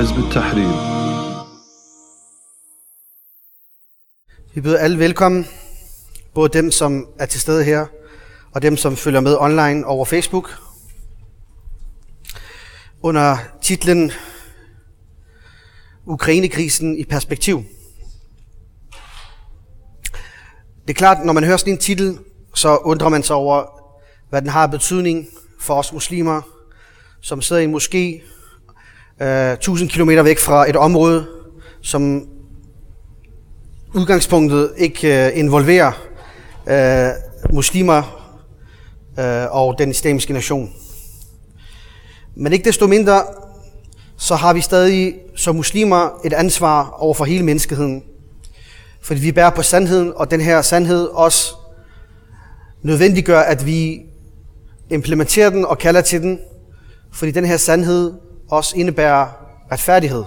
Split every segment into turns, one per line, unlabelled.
حزب التحرير
Vi byder alle velkommen, både dem, som er til stede her, og dem, som følger med online over Facebook. Under titlen Ukrainekrisen i perspektiv. Det er klart, når man hører sådan en titel, så undrer man sig over, hvad den har af betydning for os muslimer, som sidder i en moské øh, 1000 km væk fra et område, som udgangspunktet ikke øh, involverer øh, muslimer øh, og den islamiske nation. Men ikke desto mindre, så har vi stadig som muslimer et ansvar over for hele menneskeheden. Fordi vi bærer på sandheden, og den her sandhed også nødvendiggør, at vi implementerer den og kalder til den, fordi den her sandhed også indebærer retfærdighed.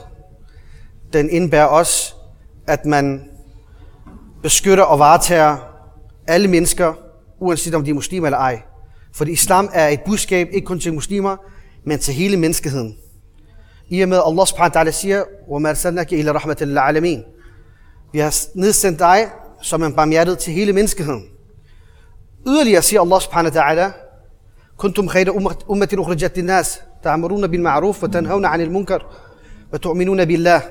Den indebærer også, at man beskytter og varetager alle mennesker, uanset om de er muslimer eller ej. Fordi islam er et budskab ikke kun til muslimer, men til hele menneskeheden. I og med Allah subhanahu wa ta'ala siger, وَمَا أَرْسَلْنَكَ إِلَى رَحْمَةِ الْعَالَمِينَ Vi har nedsendt dig som en barmhjertet til hele menneskeheden. Yderligere siger Allah subhanahu wa ta'ala, كنتم خير أمة أخرجت للناس تعمرون بالمعروف وتنهون عن المنكر وتؤمنون بالله.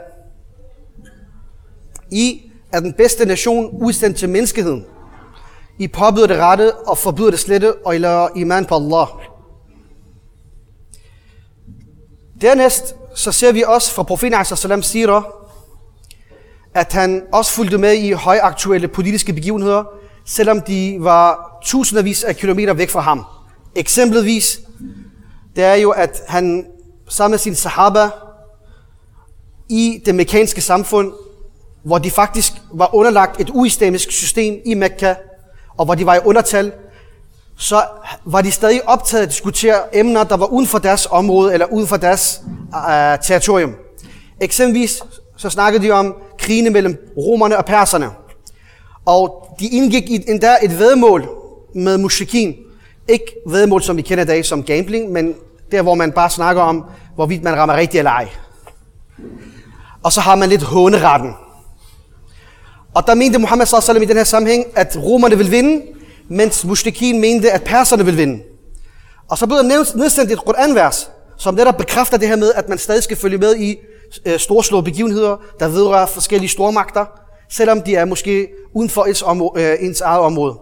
I er den bedste nation udsendt til menneskeheden. I påbyder det rette og forbyder det slette, og I lader iman på Allah. Dernæst så ser vi også fra profeten Sallam siger, at han også fulgte med i højaktuelle politiske begivenheder, selvom de var tusindvis af kilometer væk fra ham. Eksempelvis, det er jo, at han sammen med sine sahaba i det mekanske samfund, hvor de faktisk var underlagt et uislamisk system i Mekka, og hvor de var i undertal, så var de stadig optaget at diskutere emner, der var uden for deres område eller uden for deres uh, territorium. Eksempelvis så snakkede de om krigene mellem romerne og perserne. Og de indgik i endda et vedmål med mushrikin. Ikke vedmål, som vi kender i dag som gambling, men der, hvor man bare snakker om, hvorvidt man rammer rigtigt eller ej. Og så har man lidt håneretten. Og der mente Muhammad sallallahu i den her sammenhæng, at romerne vil vinde, mens mushrikin mente, at perserne vil vinde. Og så blev der nedsendt et Quran-vers, som netop bekræfter det her med, at man stadig skal følge med i øh, storslåede begivenheder, der vedrører forskellige stormagter, selvom de er måske uden for ens, område, øh, ens eget område.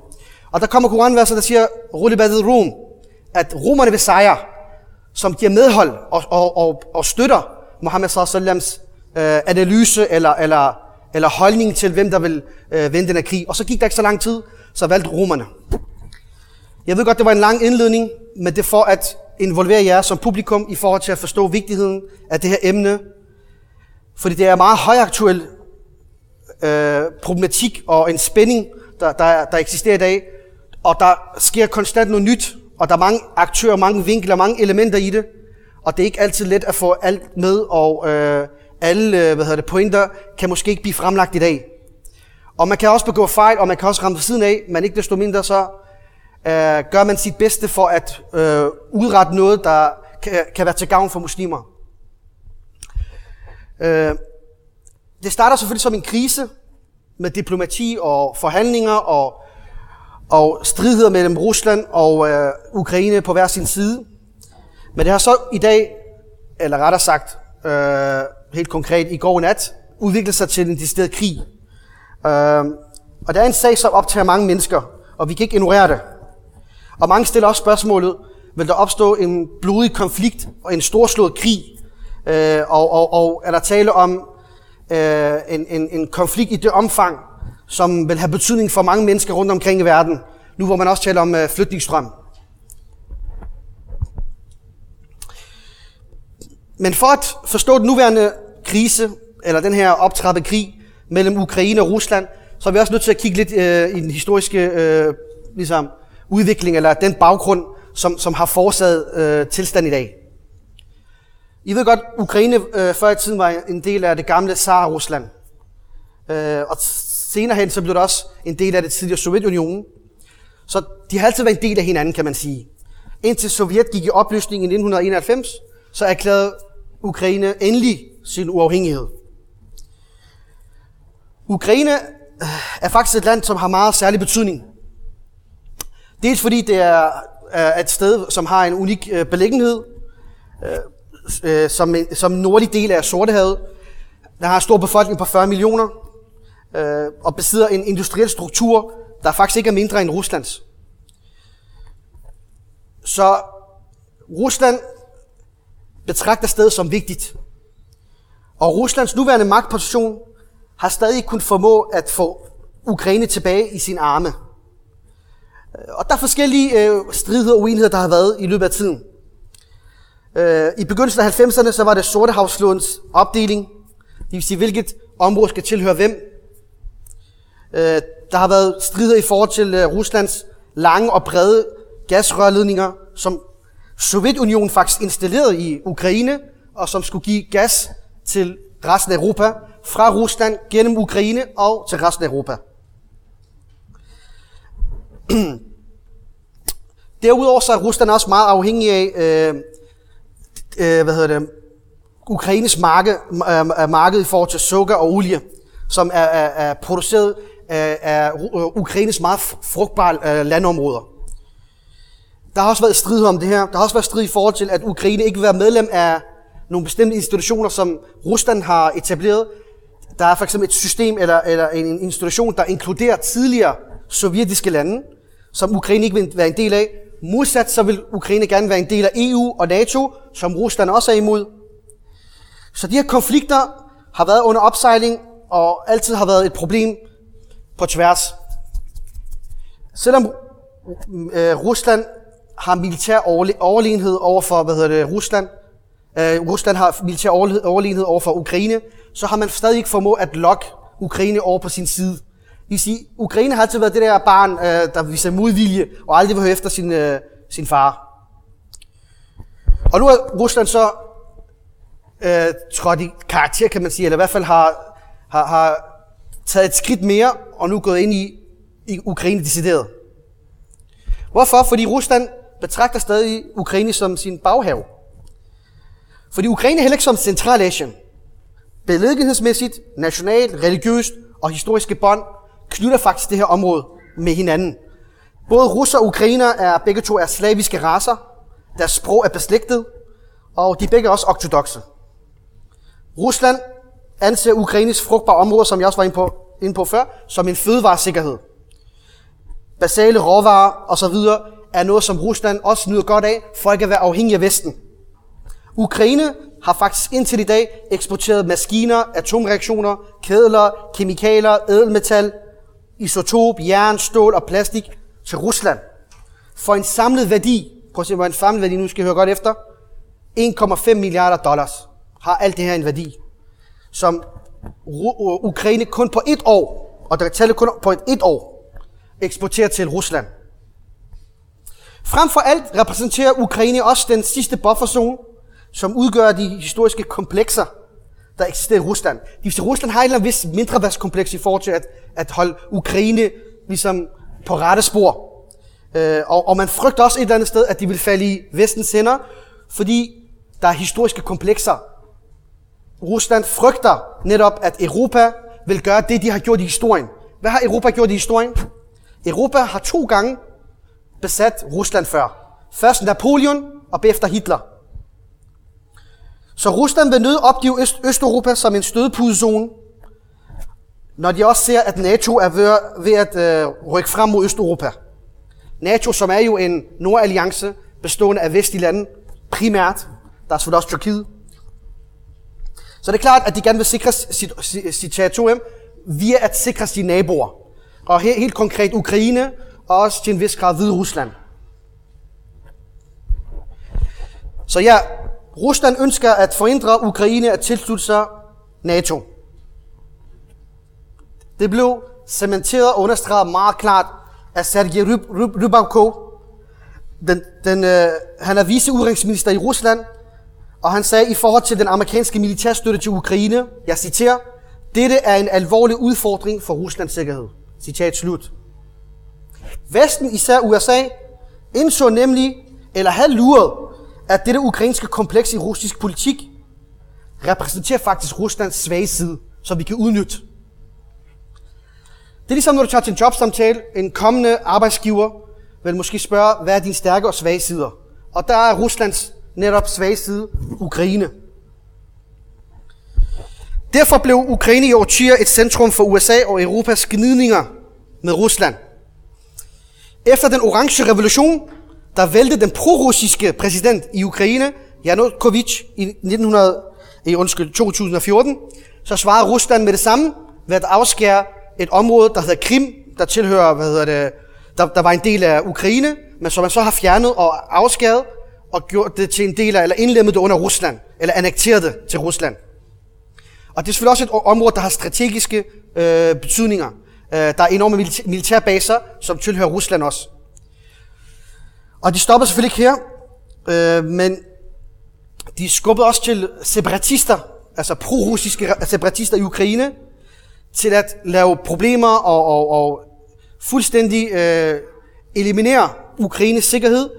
Og der kommer Quran-verset, der siger, Rulibadid Rum, at romerne vil sejre, som giver medhold og, og, og, og støtter Mohammed sallams øh, analyse eller, eller eller holdning til, hvem der vil øh, vende den her krig. Og så gik der ikke så lang tid, så valgte romerne. Jeg ved godt, det var en lang indledning, men det er for at involvere jer som publikum i forhold til at forstå vigtigheden af det her emne. Fordi det er meget højaktuel øh, problematik og en spænding, der, der, der eksisterer i dag. Og der sker konstant noget nyt, og der er mange aktører, mange vinkler, mange elementer i det. Og det er ikke altid let at få alt med og øh, alle øh, hvad hedder det, pointer kan måske ikke blive fremlagt i dag. Og man kan også begå fejl, og man kan også ramme på siden af, men ikke desto mindre så øh, gør man sit bedste for at øh, udrette noget, der kan, kan være til gavn for muslimer. Øh, det starter selvfølgelig som en krise med diplomati og forhandlinger og, og stridigheder mellem Rusland og øh, Ukraine på hver sin side. Men det har så i dag, eller rettere sagt, øh, helt konkret i går nat, udviklet sig til en decideret krig. Øh, og det er en sag, som optager mange mennesker, og vi kan ikke ignorere det. Og mange stiller også spørgsmålet, vil der opstå en blodig konflikt og en storslået krig? Øh, og, og, og er der tale om øh, en, en, en konflikt i det omfang, som vil have betydning for mange mennesker rundt omkring i verden, nu hvor man også taler om øh, flytningsstrøm. Men for at forstå den nuværende krise, eller den her optrappede krig mellem Ukraine og Rusland, så er vi også nødt til at kigge lidt øh, i den historiske øh, ligesom, udvikling, eller den baggrund, som, som har forårsaget øh, tilstand i dag. I ved godt, Ukraine øh, før i tiden var en del af det gamle Tsar-Rusland. Øh, og senere hen, så blev det også en del af det tidligere Sovjetunionen. Så de har altid været en del af hinanden, kan man sige. Indtil Sovjet gik i opløsning i 1991, så erklærede Ukraine endelig sin uafhængighed. Ukraine øh, er faktisk et land, som har meget særlig betydning. Dels fordi det er et sted, som har en unik øh, beliggenhed, øh, som, som nordlig del af Sortehavet. Der har en stor befolkning på 40 millioner, øh, og besidder en industriel struktur, der faktisk ikke er mindre end Ruslands. Så Rusland betragter stedet som vigtigt. Og Ruslands nuværende magtposition har stadig kun formå at få Ukraine tilbage i sin arme. Øh, og der er forskellige øh, stridigheder og uenigheder, der har været i løbet af tiden. Øh, I begyndelsen af 90'erne, så var det Sortehavsflodens opdeling. Det vil sige, hvilket område skal tilhøre hvem. Øh, der har været strider i forhold til øh, Ruslands lange og brede gasrørledninger, som Sovjetunionen faktisk installerede i Ukraine, og som skulle give gas til resten af Europa, fra Rusland gennem Ukraine og til resten af Europa. Derudover så er Rusland også meget afhængig af, øh, øh, hvad hedder det, Ukraines marked, øh, marked i forhold til sukker og olie, som er, er, er produceret af, øh, Ukraines meget frugtbare øh, landområder. Der har også været strid om det her. Der har også været strid i forhold til, at Ukraine ikke vil være medlem af nogle bestemte institutioner, som Rusland har etableret. Der er for eksempel et system eller, eller en institution, der inkluderer tidligere sovjetiske lande, som Ukraine ikke vil være en del af. Modsat så vil Ukraine gerne være en del af EU og NATO, som Rusland også er imod. Så de her konflikter har været under opsejling og altid har været et problem på tværs. Selvom øh, Rusland har militær overlegenhed over for, hvad hedder det, Rusland, øh, Rusland har militær overlegenhed over for Ukraine, så har man stadig ikke formået at lokke Ukraine over på sin side. Det vil sige, Ukraine har altid været det der barn, øh, der viser modvilje, og aldrig vil høre efter sin, øh, sin far. Og nu er Rusland så øh, trådt i karakter, kan man sige, eller i hvert fald har, har, har taget et skridt mere, og nu gået ind i, i Ukraine decideret. Hvorfor? Fordi Rusland betragter stadig Ukraine som sin baghave. Fordi Ukraine er heller ikke som Centralasien. Beliggenhedsmæssigt, nationalt, religiøst og historiske bånd knytter faktisk det her område med hinanden. Både russer og ukrainer er begge to er slaviske raser. Deres sprog er beslægtet, og de er begge også ortodoxe. Rusland anser Ukraines frugtbare områder, som jeg også var inde på, inde på før, som en fødevaresikkerhed. Basale råvarer osv. er noget, som Rusland også nyder godt af, for ikke at være afhængig af Vesten. Ukraine har faktisk indtil i dag eksporteret maskiner, atomreaktioner, kedler, kemikalier, edelmetal, isotop, jern, stål og plastik til Rusland. For en samlet værdi, prøv at se, hvor en samlet værdi, nu skal I høre godt efter, 1,5 milliarder dollars har alt det her en værdi, som Ukraine kun på et år, og der taler kun på et, et år, eksporterer til Rusland. Frem for alt repræsenterer Ukraine også den sidste bufferzone som udgør de historiske komplekser, der eksisterer i Rusland. Hvis sige, Rusland har et eller andet vis mindre værtskompleks i forhold til at, at holde Ukraine ligesom på rette spor. Øh, og, og man frygter også et eller andet sted, at de vil falde i vestens hænder, fordi der er historiske komplekser. Rusland frygter netop, at Europa vil gøre det, de har gjort i historien. Hvad har Europa gjort i historien? Europa har to gange besat Rusland før. Først Napoleon og bagefter Hitler. Så Rusland vil nødt opgive Øst- Østeuropa som en stødpudezone, når de også ser, at NATO er ved, ved at øh, rykke frem mod Østeuropa. NATO, som er jo en nordalliance bestående af vestlige lande, primært. Der er selvfølgelig også Tyrkiet. Så det er klart, at de gerne vil sikre sit, sit, sit territorium via at sikre sine naboer. Og helt, helt konkret Ukraine, og også til en vis grad Hvide Rusland. Så ja, Rusland ønsker at forhindre Ukraine at tilslutte sig NATO. Det blev cementeret og understreget meget klart af Sergej Rybakov. Den, den, øh, han er viceudenrigsminister i Rusland, og han sagde i forhold til den amerikanske militærstøtte til Ukraine, jeg citerer, dette er en alvorlig udfordring for Ruslands sikkerhed. Citat slut. Vesten, især USA, indså nemlig, eller havde luret, at dette ukrainske kompleks i russisk politik repræsenterer faktisk Ruslands svage side, som vi kan udnytte. Det er ligesom, når du tager til en jobsamtale, en kommende arbejdsgiver vil måske spørge, hvad er dine stærke og svage sider? Og der er Ruslands netop svage side, Ukraine. Derfor blev Ukraine i årtier et centrum for USA og Europas gnidninger med Rusland. Efter den orange revolution, der vælte den prorussiske præsident i Ukraine, Janukovic, i 1900, i eh, undskyld, 2014, så svarede Rusland med det samme ved at afskære et område, der hedder Krim, der tilhører, hvad hedder det, der, der var en del af Ukraine, men som man så har fjernet og afskæret og gjort det til en del af, eller indlemmet det under Rusland, eller annekteret det til Rusland. Og det er selvfølgelig også et område, der har strategiske øh, betydninger. Øh, der er enorme militærbaser, som tilhører Rusland også. Og de stopper selvfølgelig ikke her, øh, men de skubbede også til separatister, altså pro-russiske separatister i Ukraine, til at lave problemer og, og, og fuldstændig øh, eliminere Ukraines sikkerhed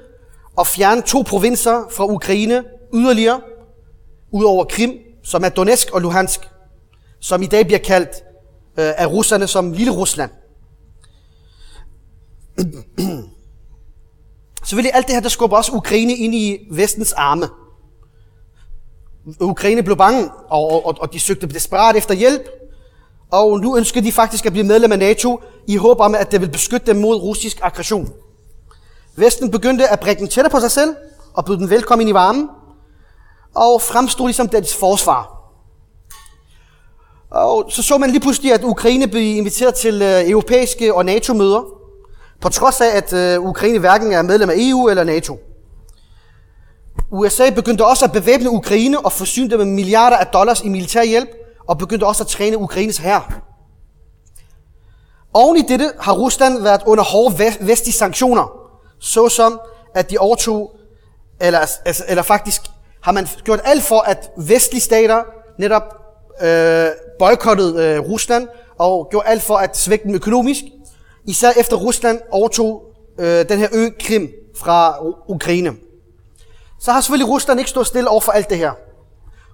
at fjerne to provinser fra Ukraine yderligere, ud over Krim, som er Donetsk og Luhansk, som i dag bliver kaldt øh, af russerne som Lille Rusland. Selvfølgelig alt det her, der skubber også Ukraine ind i vestens arme. Ukraine blev bange, og, og, og de søgte desperat efter hjælp. Og nu ønsker de faktisk at blive medlem af NATO, i håb om, at det vil beskytte dem mod russisk aggression. Vesten begyndte at brække den tættere på sig selv, og byde den velkommen ind i varmen, og fremstod ligesom dets forsvar. Og så så man lige pludselig, at Ukraine blev inviteret til øh, europæiske og NATO-møder, på trods af, at øh, Ukraine hverken er medlem af EU eller NATO. USA begyndte også at bevæbne Ukraine og forsyne dem med milliarder af dollars i militær hjælp, og begyndte også at træne Ukraines hær. Oven i dette har Rusland været under hårde vestlige sanktioner, såsom at de overtog, eller, altså, eller faktisk har man gjort alt for, at vestlige stater netop øh, boykottede øh, Rusland, og gjort alt for at svække dem økonomisk, især efter Rusland overtog øh, den her ø Krim fra Ukraine så har selvfølgelig Rusland ikke stået stille over for alt det her.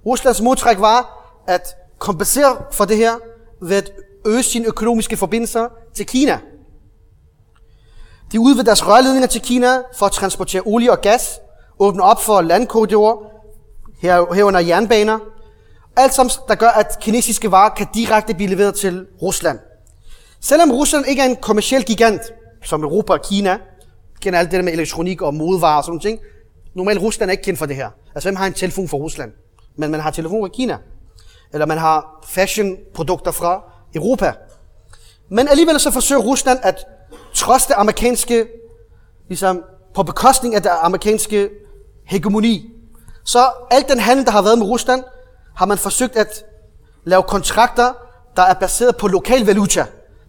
Ruslands modtræk var at kompensere for det her ved at øge sine økonomiske forbindelser til Kina. De udvider deres rørledninger til Kina for at transportere olie og gas, åbne op for landkorridorer, her, herunder jernbaner. Alt som der gør, at kinesiske varer kan direkte blive leveret til Rusland. Selvom Rusland ikke er en kommersiel gigant, som Europa og Kina, kender alt det der med elektronik og modevarer og sådan noget, Normalt Rusland er ikke kendt for det her. Altså hvem har en telefon fra Rusland? Men man har telefon fra Kina. Eller man har fashion-produkter fra Europa. Men alligevel så forsøger Rusland at trods det amerikanske, ligesom på bekostning af det amerikanske hegemoni, så alt den handel, der har været med Rusland, har man forsøgt at lave kontrakter, der er baseret på lokal valuta.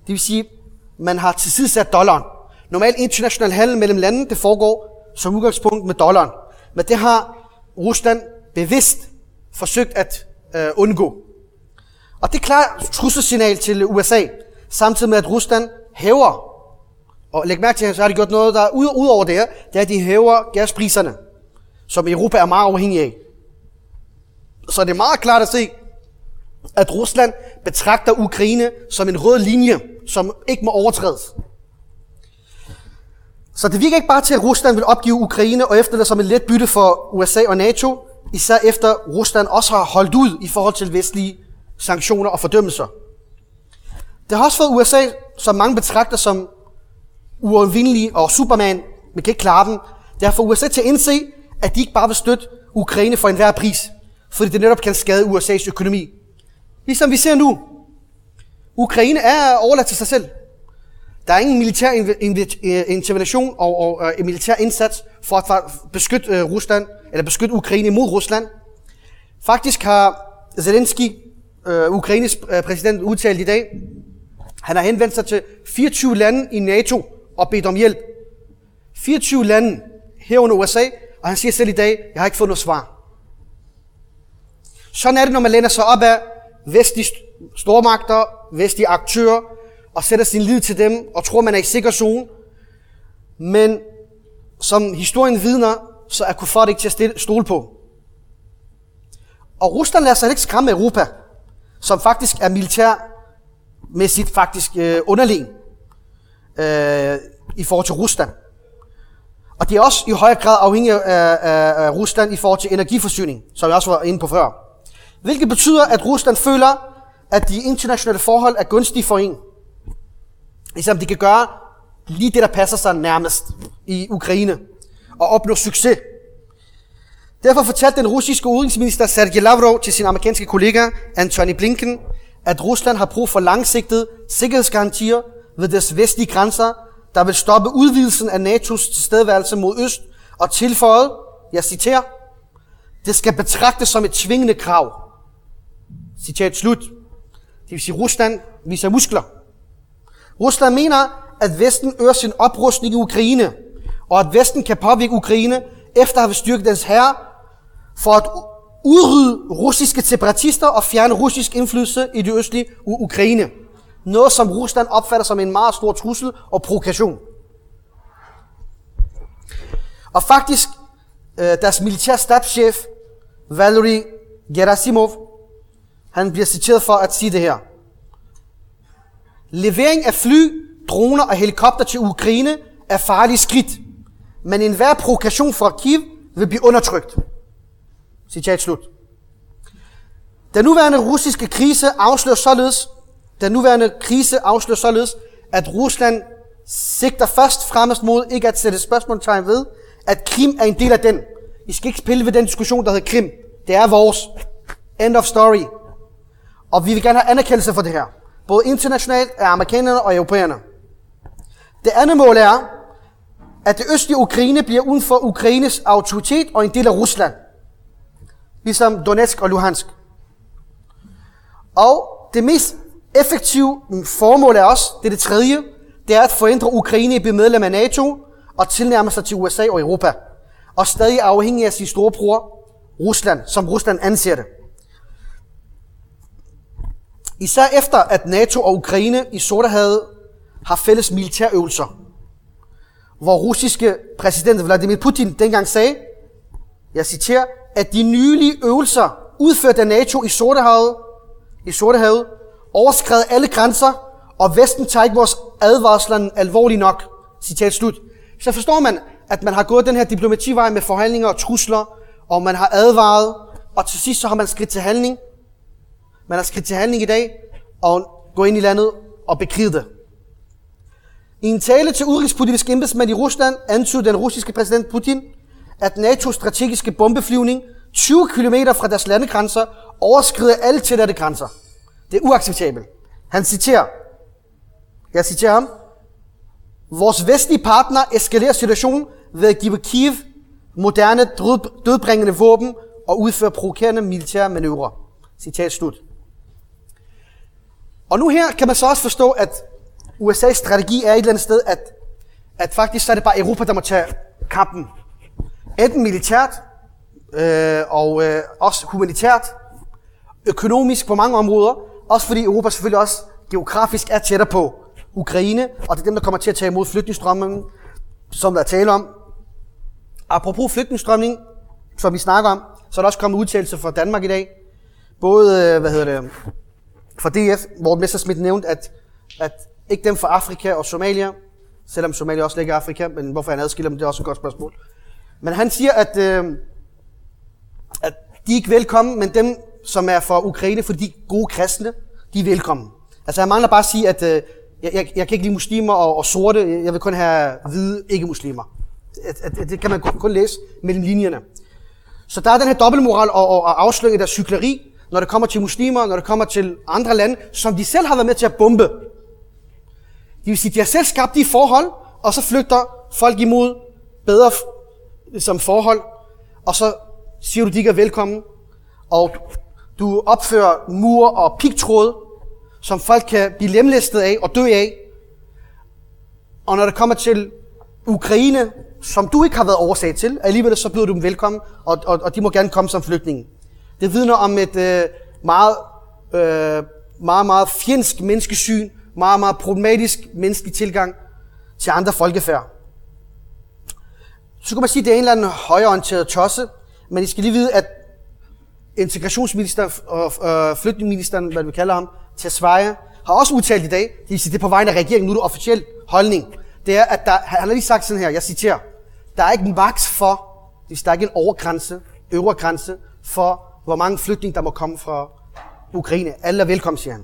Det vil sige, man har tilsidesat dollaren. Normalt international handel mellem landene, det foregår som udgangspunkt med dollaren. Men det har Rusland bevidst forsøgt at øh, undgå. Og det er klart trusselsignal til USA, samtidig med at Rusland hæver, og læg mærke til, så har de gjort noget, der er ud, ud over det her, det er, at de hæver gaspriserne, som Europa er meget afhængig af. Så det er meget klart at se, at Rusland betragter Ukraine som en rød linje, som ikke må overtrædes. Så det virker ikke bare til, at Rusland vil opgive Ukraine og efterlade som et let bytte for USA og NATO, især efter Rusland også har holdt ud i forhold til vestlige sanktioner og fordømmelser. Det har også fået USA, som mange betragter som uovervindelige og Superman, man kan ikke klare dem. Derfor USA til at indse, at de ikke bare vil støtte Ukraine for enhver pris, fordi det netop kan skade USA's økonomi. Ligesom vi ser nu. Ukraine er overladt til sig selv. Der er ingen militær øh, intervention og, og, og en militær indsats for at beskytte øh, Rusland, eller beskytte Ukraine mod Rusland. Faktisk har Zelensky, øh, Ukraines præsident, udtalt i dag, han har henvendt sig til 24 lande i NATO og bedt om hjælp. 24 lande herunder USA, og han siger selv i dag, jeg har ikke fået noget svar. Sådan er det, når man læner sig op af vestlige stormagter, vestlige aktører, og sætter sin lid til dem og tror, man er i sikker zone. Men som historien vidner, så er Kufat ikke til at stole på. Og Rusland lader sig ikke skræmme Europa, som faktisk er militærmæssigt faktisk øh, underlegen øh, i forhold til Rusland. Og det er også i høj grad afhængig af, af, af Rusland i forhold til energiforsyning, som jeg også var inde på før. Hvilket betyder, at Rusland føler, at de internationale forhold er gunstige for en. Ligesom de kan gøre lige det, der passer sig nærmest i Ukraine, og opnå succes. Derfor fortalte den russiske udenrigsminister Sergej Lavrov til sin amerikanske kollega Antony Blinken, at Rusland har brug for langsigtede sikkerhedsgarantier ved deres vestlige grænser, der vil stoppe udvidelsen af NATO's tilstedeværelse mod øst, og tilføjet, jeg citerer, det skal betragtes som et tvingende krav. Citat slut. Det vil sige, Rusland viser muskler. Rusland mener, at Vesten øger sin oprustning i Ukraine, og at Vesten kan påvirke Ukraine efter at have styrket dens herre, for at udrydde russiske separatister og fjerne russisk indflydelse i det østlige Ukraine. Noget, som Rusland opfatter som en meget stor trussel og provokation. Og faktisk, øh, deres militærstabschef, Valery Gerasimov, han bliver citeret for at sige det her. Levering af fly, droner og helikopter til Ukraine er farligt skridt, men enhver provokation fra Kiev vil blive undertrykt. Citat slut. Den nuværende russiske krise afslører således, den nuværende krise afslører således, at Rusland sigter først fremmest mod ikke at sætte spørgsmålstegn ved, at Krim er en del af den. I skal ikke spille ved den diskussion, der hedder Krim. Det er vores. End of story. Og vi vil gerne have anerkendelse for det her. Både internationalt af amerikanerne og europæerne. Det andet mål er, at det østlige Ukraine bliver uden for Ukraines autoritet og en del af Rusland. Ligesom Donetsk og Luhansk. Og det mest effektive formål er også, det er det tredje, det er at forændre Ukraine i at blive medlem af NATO og tilnærme sig til USA og Europa. Og stadig afhængig af sin storebror, Rusland, som Rusland anser det. Især efter, at NATO og Ukraine i Sortehavet har fælles militærøvelser, hvor russiske præsident Vladimir Putin dengang sagde, jeg citerer, at de nylige øvelser udført af NATO i Sortehavet, i Sortehavet overskred alle grænser, og Vesten tager ikke vores advarsler alvorligt nok. Citat slut. Så forstår man, at man har gået den her diplomativej med forhandlinger og trusler, og man har advaret, og til sidst så har man skridt til handling. Man har skridt til handling i dag, og gå ind i landet og bekrige det. I en tale til udenrigspolitiske embedsmænd i Rusland antydede den russiske præsident Putin, at NATO's strategiske bombeflyvning 20 km fra deres landegrænser overskrider alle tilladte grænser. Det er uacceptabelt. Han citerer, jeg citerer ham, Vores vestlige partner eskalerer situationen ved at give Kiev moderne dødbringende våben og udføre provokerende militære manøvrer. Citat slut. Og nu her kan man så også forstå, at USA's strategi er et eller andet sted, at, at faktisk så er det bare Europa, der må tage kampen. Enten militært, øh, og øh, også humanitært, økonomisk på mange områder, også fordi Europa selvfølgelig også geografisk er tættere på Ukraine, og det er dem, der kommer til at tage imod flygtningestrømmen, som der er tale om. Apropos flygtningsstrømning, som vi snakker om, så er der også kommet udtalelse fra Danmark i dag. Både, øh, hvad hedder det, fra DF, hvor Messerschmidt nævnte, at, at ikke dem fra Afrika og Somalia, selvom Somalia også ligger i Afrika, men hvorfor han adskiller dem, det er også et godt spørgsmål. Men han siger, at, øh, at de er ikke velkommen, men dem, som er for Ukraine, fordi de gode kristne, de er velkommen. Altså jeg mangler bare at sige, at øh, jeg, jeg, jeg kan ikke lide muslimer og, og sorte, jeg vil kun have hvide ikke-muslimer. Det, det, det kan man kun læse mellem linjerne. Så der er den her dobbeltmoral og, og, og afsløring af deres cykleri, når det kommer til muslimer, når det kommer til andre lande, som de selv har været med til at bombe. Det vil sige, at de har selv skabt de forhold, og så flygter folk imod bedre som forhold, og så siger du, at de ikke er velkommen, og du opfører mur og pigtråd, som folk kan blive lemlæstet af og dø af. Og når det kommer til Ukraine, som du ikke har været årsag til, alligevel så byder du dem velkommen, og, og, og de må gerne komme som flygtninge. Det vidner om et øh, meget, øh, meget, meget fjendsk menneskesyn, meget, meget problematisk menneskelig tilgang til andre folkefærd. Så kunne man sige, at det er en eller anden højorienteret tosse, men I skal lige vide, at integrationsminister og øh, flygtningeministeren, hvad vi kalder ham, til Sverige, har også udtalt i dag, det vil sige, det er på vegne af regeringen, nu er det officiel holdning, det er, at der, han har lige sagt sådan her, jeg citerer, der er ikke en maks for, hvis der er ikke en overgrænse, øvre grænse, for hvor mange flygtninge, der må komme fra Ukraine. Alle er velkommen, siger han.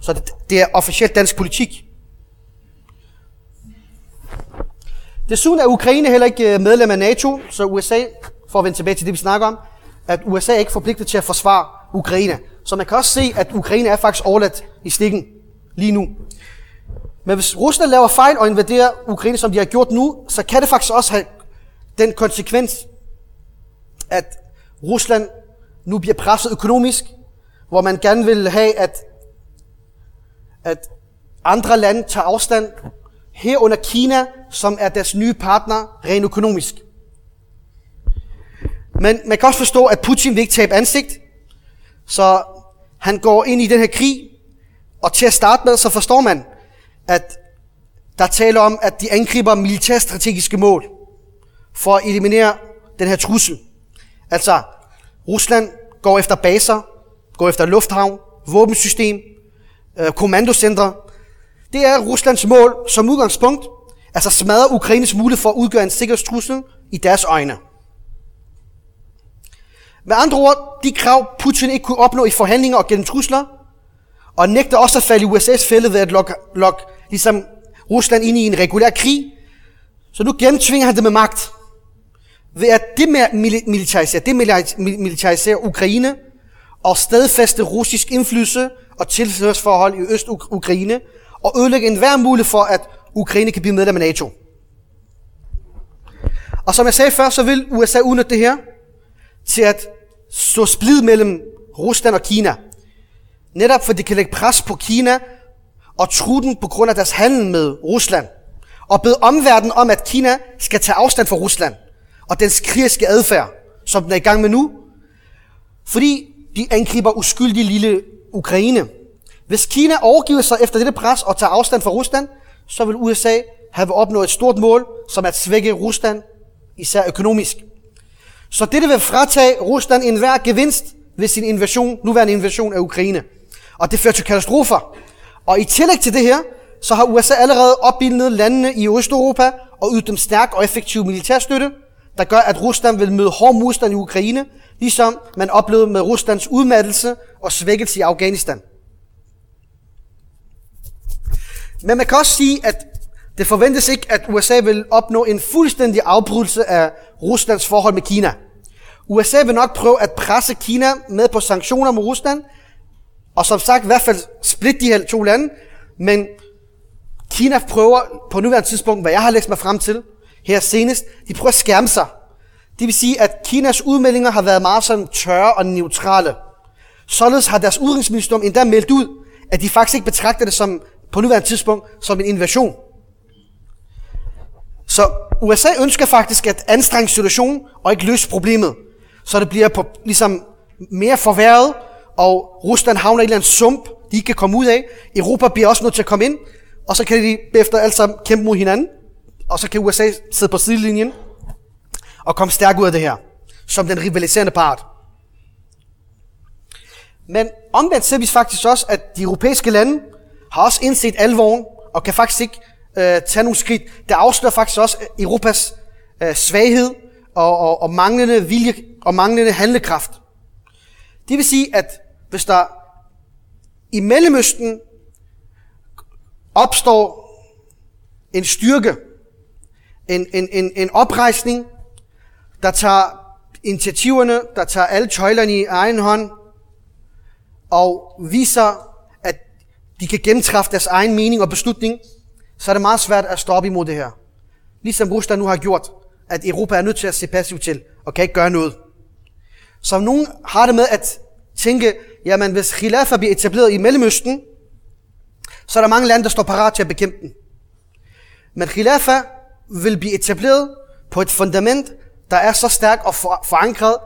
Så det, det er officielt dansk politik. Desuden er Ukraine heller ikke øh, medlem af NATO, så USA, for at vende tilbage til det, vi snakker om, at USA er ikke forpligtet til at forsvare Ukraine. Så man kan også se, at Ukraine er faktisk overladt i stikken lige nu. Men hvis Rusland laver fejl og invaderer Ukraine, som de har gjort nu, så kan det faktisk også have den konsekvens, at Rusland nu bliver presset økonomisk, hvor man gerne vil have, at, at andre lande tager afstand, herunder Kina, som er deres nye partner rent økonomisk. Men man kan også forstå, at Putin vil ikke tabe ansigt, så han går ind i den her krig, og til at starte med, så forstår man, at der taler om, at de angriber militærstrategiske mål for at eliminere den her trussel. Altså, Rusland går efter baser, går efter lufthavn, våbensystem, øh, kommandocentre. Det er Ruslands mål som udgangspunkt, altså smadre Ukraines mulighed for at udgøre en sikkerhedstrussel i deres øjne. Med andre ord, de krav Putin ikke kunne opnå i forhandlinger og gennem trusler, og nægter også at falde i USA's fælde ved at lokke, lokke ligesom Rusland ind i en regulær krig. Så nu gennemtvinger han det med magt. Ved at demilitarisere, demilitarisere Ukraine og stedfæste russisk indflydelse og tilhørsforhold i Øst-Ukraine og ødelægge enhver mulighed for, at Ukraine kan blive medlem af NATO. Og som jeg sagde før, så vil USA udnytte det her til at så splid mellem Rusland og Kina. Netop fordi det kan lægge pres på Kina og true den på grund af deres handel med Rusland. Og bede omverdenen om, at Kina skal tage afstand fra Rusland og dens krigske adfærd, som den er i gang med nu. Fordi de angriber uskyldige lille Ukraine. Hvis Kina overgiver sig efter dette pres og tager afstand fra Rusland, så vil USA have opnået et stort mål, som at svække Rusland, især økonomisk. Så dette vil fratage Rusland enhver gevinst ved sin invasion, nuværende invasion af Ukraine. Og det fører til katastrofer. Og i tillæg til det her, så har USA allerede opbildet landene i Østeuropa og ydet dem stærk og effektiv militærstøtte, der gør, at Rusland vil møde hård modstand i Ukraine, ligesom man oplevede med Ruslands udmattelse og svækkelse i Afghanistan. Men man kan også sige, at det forventes ikke, at USA vil opnå en fuldstændig afbrydelse af Ruslands forhold med Kina. USA vil nok prøve at presse Kina med på sanktioner mod Rusland, og som sagt i hvert fald splitte de her to lande, men Kina prøver på nuværende tidspunkt, hvad jeg har læst mig frem til, her senest, de prøver at skærme sig. Det vil sige, at Kinas udmeldinger har været meget sådan tørre og neutrale. Således har deres udenrigsministerium endda meldt ud, at de faktisk ikke betragter det som, på nuværende tidspunkt som en invasion. Så USA ønsker faktisk at anstrenge situationen og ikke løse problemet. Så det bliver på, ligesom mere forværret, og Rusland havner i en eller anden sump, de ikke kan komme ud af. Europa bliver også nødt til at komme ind, og så kan de efter alt sammen kæmpe mod hinanden, og så kan USA sidde på sidelinjen og komme stærkt ud af det her, som den rivaliserende part. Men omvendt ser vi faktisk også, at de europæiske lande har også indset alvoren, og kan faktisk ikke øh, tage nogle skridt. Det afslører faktisk også øh, Europas øh, svaghed og, og, og manglende vilje og manglende handlekraft. Det vil sige, at hvis der i Mellemøsten opstår en styrke, en, en, en, en oprejsning, der tager initiativerne, der tager alle tøjlerne i egen hånd, og viser, at de kan gennemtræffe deres egen mening og beslutning, så er det meget svært at stoppe imod det her. Ligesom Rusland nu har gjort, at Europa er nødt til at se passivt til, og kan ikke gøre noget. Så nogen har det med at tænke, jamen hvis khilafa bliver etableret i Mellemøsten, så er der mange lande, der står parat til at bekæmpe den. Men khilafa vil blive etableret på et fundament, der er så stærkt og forankret,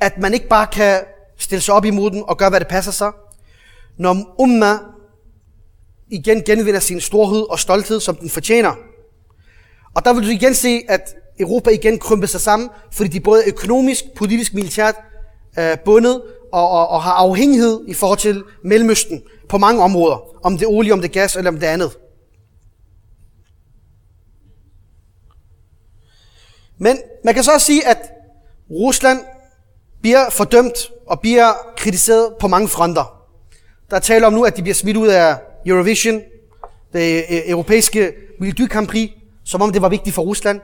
at man ikke bare kan stille sig op imod den og gøre, hvad det passer sig. Når umma igen genvinder sin storhed og stolthed, som den fortjener. Og der vil du igen se, at Europa igen krymper sig sammen, fordi de både økonomisk, politisk, militært øh, bundet og, og, og har afhængighed i forhold til Mellemøsten på mange områder. Om det er olie, om det er gas eller om det er andet. Men man kan så også sige, at Rusland bliver fordømt og bliver kritiseret på mange fronter. Der taler om nu, at de bliver smidt ud af Eurovision, det øh, europæiske Melody Grand Prix, som om det var vigtigt for Rusland.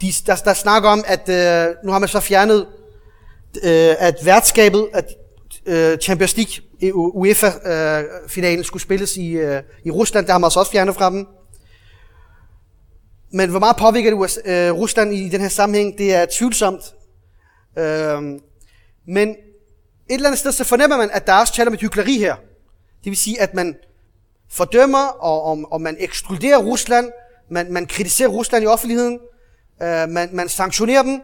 De, der, der snakker om, at øh, nu har man så fjernet, øh, at værtskabet, at øh, Champions League, UEFA-finalen, øh, øh skulle spilles i, øh, i Rusland. Der har man så også fjernet fra dem. Men hvor meget påvirker det øh, Rusland i den her sammenhæng, det er tvivlsomt. Øh, men et eller andet sted, så fornemmer man, at der er også tale om et hyggeleri her. Det vil sige, at man fordømmer, og, og, og man ekskluderer Rusland, man, man kritiserer Rusland i offentligheden, øh, man, man sanktionerer dem.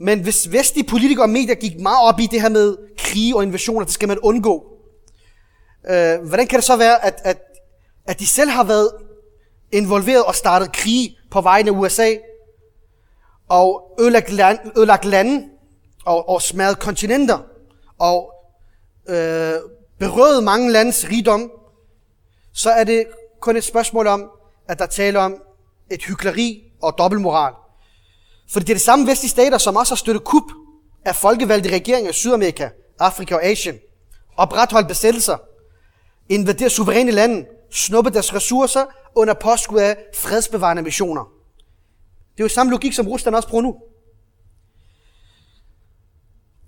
Men hvis vestlige politikere og medier gik meget op i det her med krige og invasioner, det skal man undgå. Øh, hvordan kan det så være, at, at, at de selv har været involveret og startet krig på vegne af USA, og ødelagt, land, ødelagt lande, og, og smadret kontinenter, og øh, berøvet mange landes rigdom, så er det kun et spørgsmål om, at der taler om et hykleri og dobbeltmoral. For det er det samme vestlige stater, som også har støttet kup af folkevalgte regeringer i Sydamerika, Afrika og Asien, opretholdt besættelser, invaderet suveræne lande, snuppet deres ressourcer under påskud af fredsbevarende missioner. Det er jo samme logik, som Rusland også bruger nu.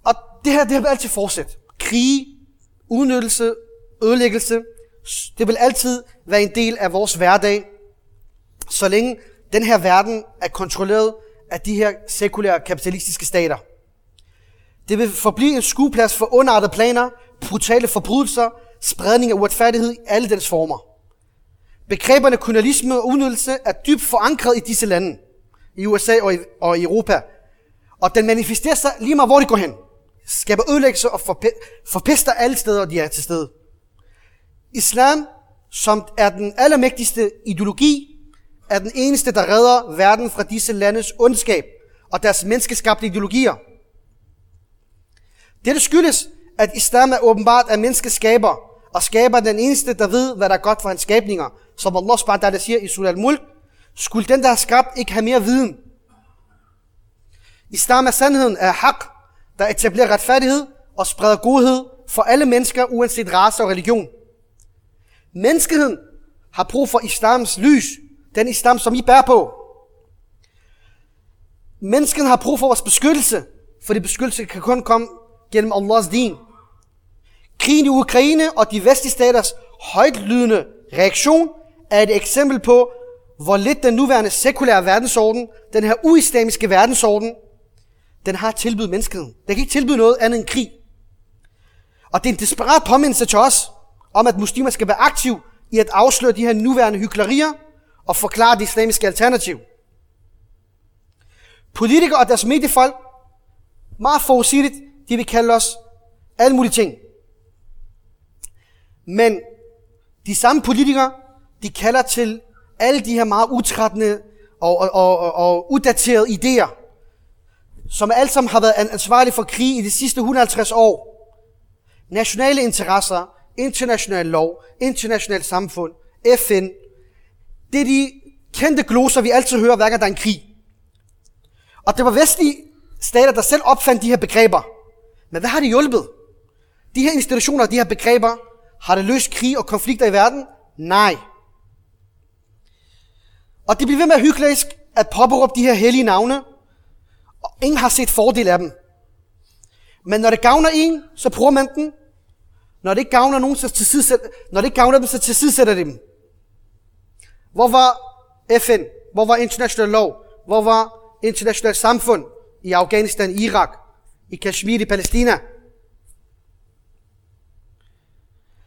Og det her, det har altid fortsat. Krige, udnyttelse, ødelæggelse, det vil altid være en del af vores hverdag, så længe den her verden er kontrolleret af de her sekulære kapitalistiske stater. Det vil forblive en skueplads for underartede planer, brutale forbrydelser, spredning af uretfærdighed i alle dens former. Begreberne kolonialisme og udnyttelse er dybt forankret i disse lande, i USA og i, og i Europa. Og den manifesterer sig lige meget, hvor de går hen. Skaber ødelæggelse og forpester alle steder, de er til stede. Islam, som er den allermægtigste ideologi, er den eneste, der redder verden fra disse landes ondskab og deres menneskeskabte ideologier. Dette skyldes, at islam er åbenbart af menneskeskaber, og skaber den eneste, der ved, hvad der er godt for hans skabninger. Som Allah subhanahu siger i surah al-Mulk, skulle den, der har skabt, ikke have mere viden. Islam er sandheden er haq, der etablerer retfærdighed og spreder godhed for alle mennesker, uanset race og religion. Menneskeheden har brug for islams lys, den islam, som I bærer på. Mennesken har brug for vores beskyttelse, for det beskyttelse kan kun komme gennem Allahs din. Krigen i Ukraine og de vestlige staters højtlydende reaktion er et eksempel på, hvor lidt den nuværende sekulære verdensorden, den her uislamiske verdensorden, den har tilbydet menneskeheden. Den kan ikke tilbyde noget andet end krig. Og det er en desperat påmindelse til os, om at muslimer skal være aktiv i at afsløre de her nuværende hyklerier og forklare det islamiske alternativ. Politikere og deres mediefolk, meget forudsigeligt, de vil kalde os alle mulige ting. Men de samme politikere, de kalder til alle de her meget utrættende og, og, og, og udaterede idéer, som alt sammen har været ansvarlige for krig i de sidste 150 år. Nationale interesser, international lov, internationalt samfund, FN. Det er de kendte gloser, vi altid hører, hver gang der er en krig. Og det var vestlige stater, der selv opfandt de her begreber. Men hvad har det hjulpet? De her institutioner, de her begreber, har det løst krig og konflikter i verden? Nej. Og det bliver ved med at hyklerisk at påberåbe de her hellige navne, og ingen har set fordel af dem. Men når det gavner en, så bruger man den, når det ikke gavner nogen, så tilsidesætter, når det ikke gavner dem, så tilsidesætter dem. Hvor var FN? Hvor var international lov? Hvor var international samfund i Afghanistan, Irak, i Kashmir, i Palæstina?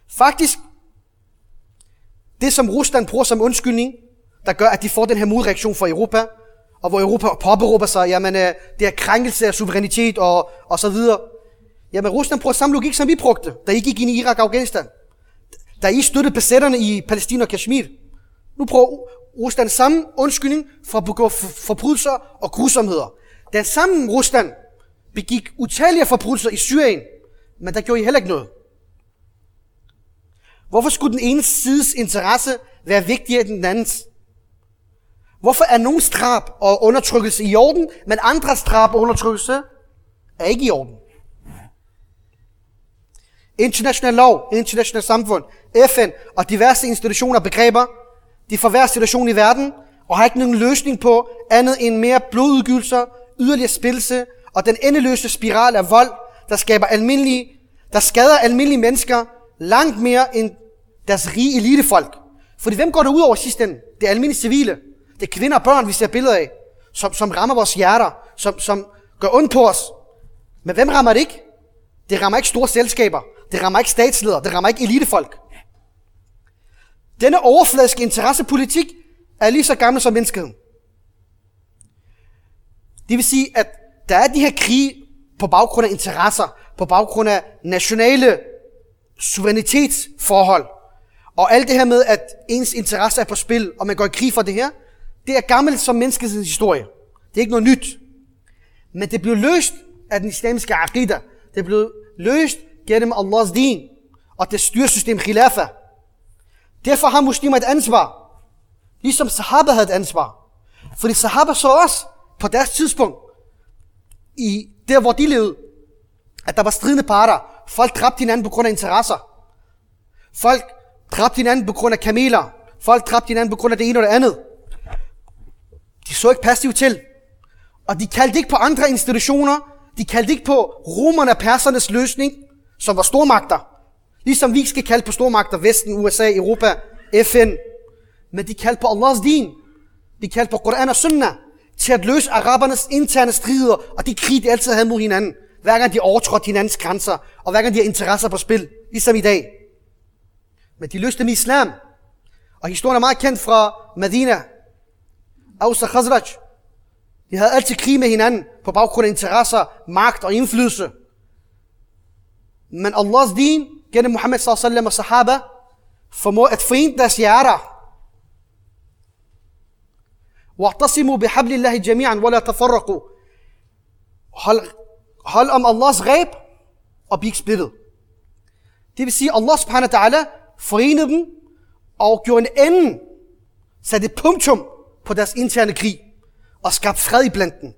Faktisk, det som Rusland bruger som undskyldning, der gør, at de får den her modreaktion fra Europa, og hvor Europa påberåber sig, jamen, øh, det er krænkelse af suverænitet og, og så videre. Jamen Rusland bruger samme logik, som vi brugte, da I gik ind i Irak og Afghanistan. Da I støttede besætterne i Palæstina og Kashmir. Nu bruger Rusland samme undskyldning for at begå forbrydelser og grusomheder. Den samme Rusland, begik utallige forbrydelser i Syrien, men der gjorde I heller ikke noget. Hvorfor skulle den ene sides interesse være vigtigere end den andens? Hvorfor er nogen drab og undertrykkelse i orden, men andres drab og undertrykkelse er ikke i orden? International lov, international samfund, FN og diverse institutioner og begreber, de forværrer situationen i verden og har ikke nogen løsning på andet end mere blodudgivelser, yderligere spilse og den endeløse spiral af vold, der skaber almindelige, der skader almindelige mennesker langt mere end deres rige elitefolk. Fordi hvem går det ud over sidst ende? Det er almindelige civile. Det er kvinder og børn, vi ser billeder af, som, som rammer vores hjerter, som, som gør ondt på os. Men hvem rammer det ikke? Det rammer ikke store selskaber. Det rammer ikke statsledere. Det rammer ikke elitefolk. Denne overfladiske interessepolitik er lige så gammel som menneskeheden. Det vil sige, at der er de her krige på baggrund af interesser, på baggrund af nationale suverænitetsforhold, og alt det her med, at ens interesse er på spil, og man går i krig for det her, det er gammelt som menneskets historie. Det er ikke noget nyt. Men det blev løst af den islamiske aqidah. Det blev løst gennem Allahs din og det styresystem khilafa. Derfor har muslimer et ansvar. Ligesom sahaba havde et ansvar. Fordi sahaba så også på deres tidspunkt, i der hvor de levede, at der var stridende parter. Folk dræbte hinanden på grund af interesser. Folk dræbte hinanden på grund af kameler. Folk dræbte hinanden på grund af det ene og det andet. De så ikke passivt til. Og de kaldte ikke på andre institutioner. De kaldte ikke på romerne og persernes løsning, som var stormagter. Ligesom vi skal kalde på stormagter, Vesten, USA, Europa, FN. Men de kaldte på Allahs din. De kaldte på Koran og Sunnah til at løse arabernes interne strider og de krig, de altid havde mod hinanden. Hver gang de overtrådte hinandens grænser, og hver gang de har interesser på spil, ligesom i dag. Men de løste dem i islam. Og historien er meget kendt fra Medina. Aus og Khazraj. De havde altid krig med hinanden på baggrund af interesser, magt og indflydelse. Men Allahs din, gennem Muhammad sallallahu og sahaba, formår at forene deres hjerter. واعتصموا بحبل الله جميعا ولا تفرقوا hold, hold om Allahs greb og bliv splittet. Det vil sige, at Allah subhanahu wa ta'ala forenede dem og gjorde en ende, satte punktum på deres interne krig og skabt fred i blandt dem.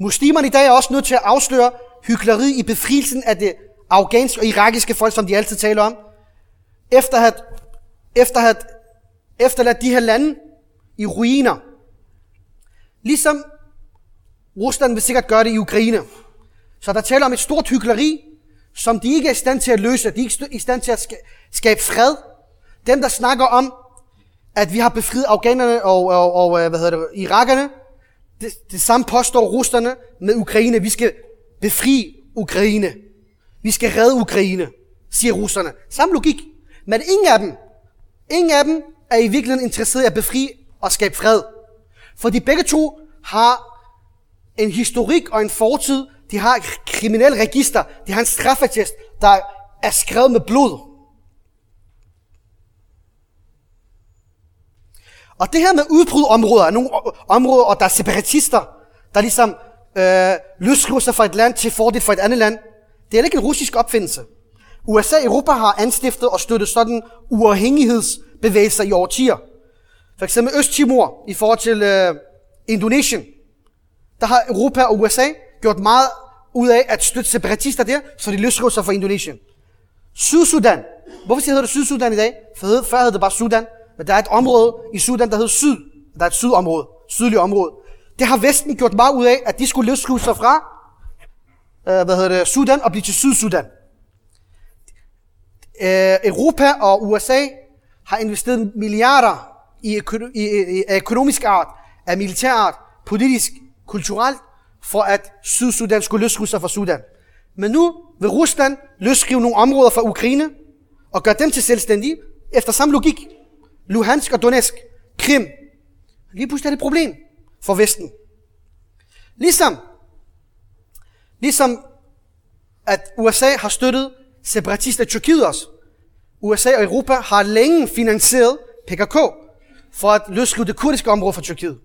Muslimerne i dag er også nødt til at afsløre hyggeleri i befrielsen af det afghanske og irakiske folk, som de altid taler om, efter at, efter at efterladt de her lande i ruiner. Ligesom Rusland vil sikkert gøre det i Ukraine. Så der taler om et stort hyggeleri, som de ikke er i stand til at løse. De er ikke i stand til at skabe fred. Dem, der snakker om, at vi har befriet afghanerne og, og, og øh, hvad hedder det, irakerne, det, det samme påstår russerne med Ukraine. Vi skal befri Ukraine. Vi skal redde Ukraine, siger russerne. Samme logik. Men ingen af dem, ingen af dem er i virkeligheden interesseret i at befri og skabe fred. For de begge to har en historik og en fortid. De har et kriminel register. De har en straffetest, der er skrevet med blod. Og det her med udbrudområder, nogle områder, og der er separatister, der ligesom øh, løsriver sig fra et land til fordel for et andet land, det er ikke en russisk opfindelse. USA og Europa har anstiftet og støttet sådan uafhængighedsbevægelser i årtier. For eksempel Østtimor i forhold til øh, Indonesien. Der har Europa og USA gjort meget ud af at støtte separatister der, så de løsriver sig fra Indonesien. Sydsudan. Hvorfor siger det Sydsudan i dag? For før hed det bare Sudan. Men der er et område i Sudan, der hedder Syd. Der er et sydområde. sydligt område. Det har Vesten gjort meget ud af, at de skulle løsrive sig fra øh, hvad hedder det, Sudan og blive til Sydsudan. Øh, Europa og USA har investeret milliarder i, øko- i, i, i økonomisk art, af militær art, politisk, kulturelt, for at Sydsudan skulle løsrive sig fra Sudan. Men nu vil Rusland løsrive nogle områder fra Ukraine og gøre dem til selvstændige efter samme logik. Luhansk og Donetsk, Krim. Lige pludselig er det et problem for Vesten. Ligesom, ligesom at USA har støttet separatister i Tyrkiet også. USA og Europa har længe finansieret PKK for at løslutte det kurdiske område fra Tyrkiet.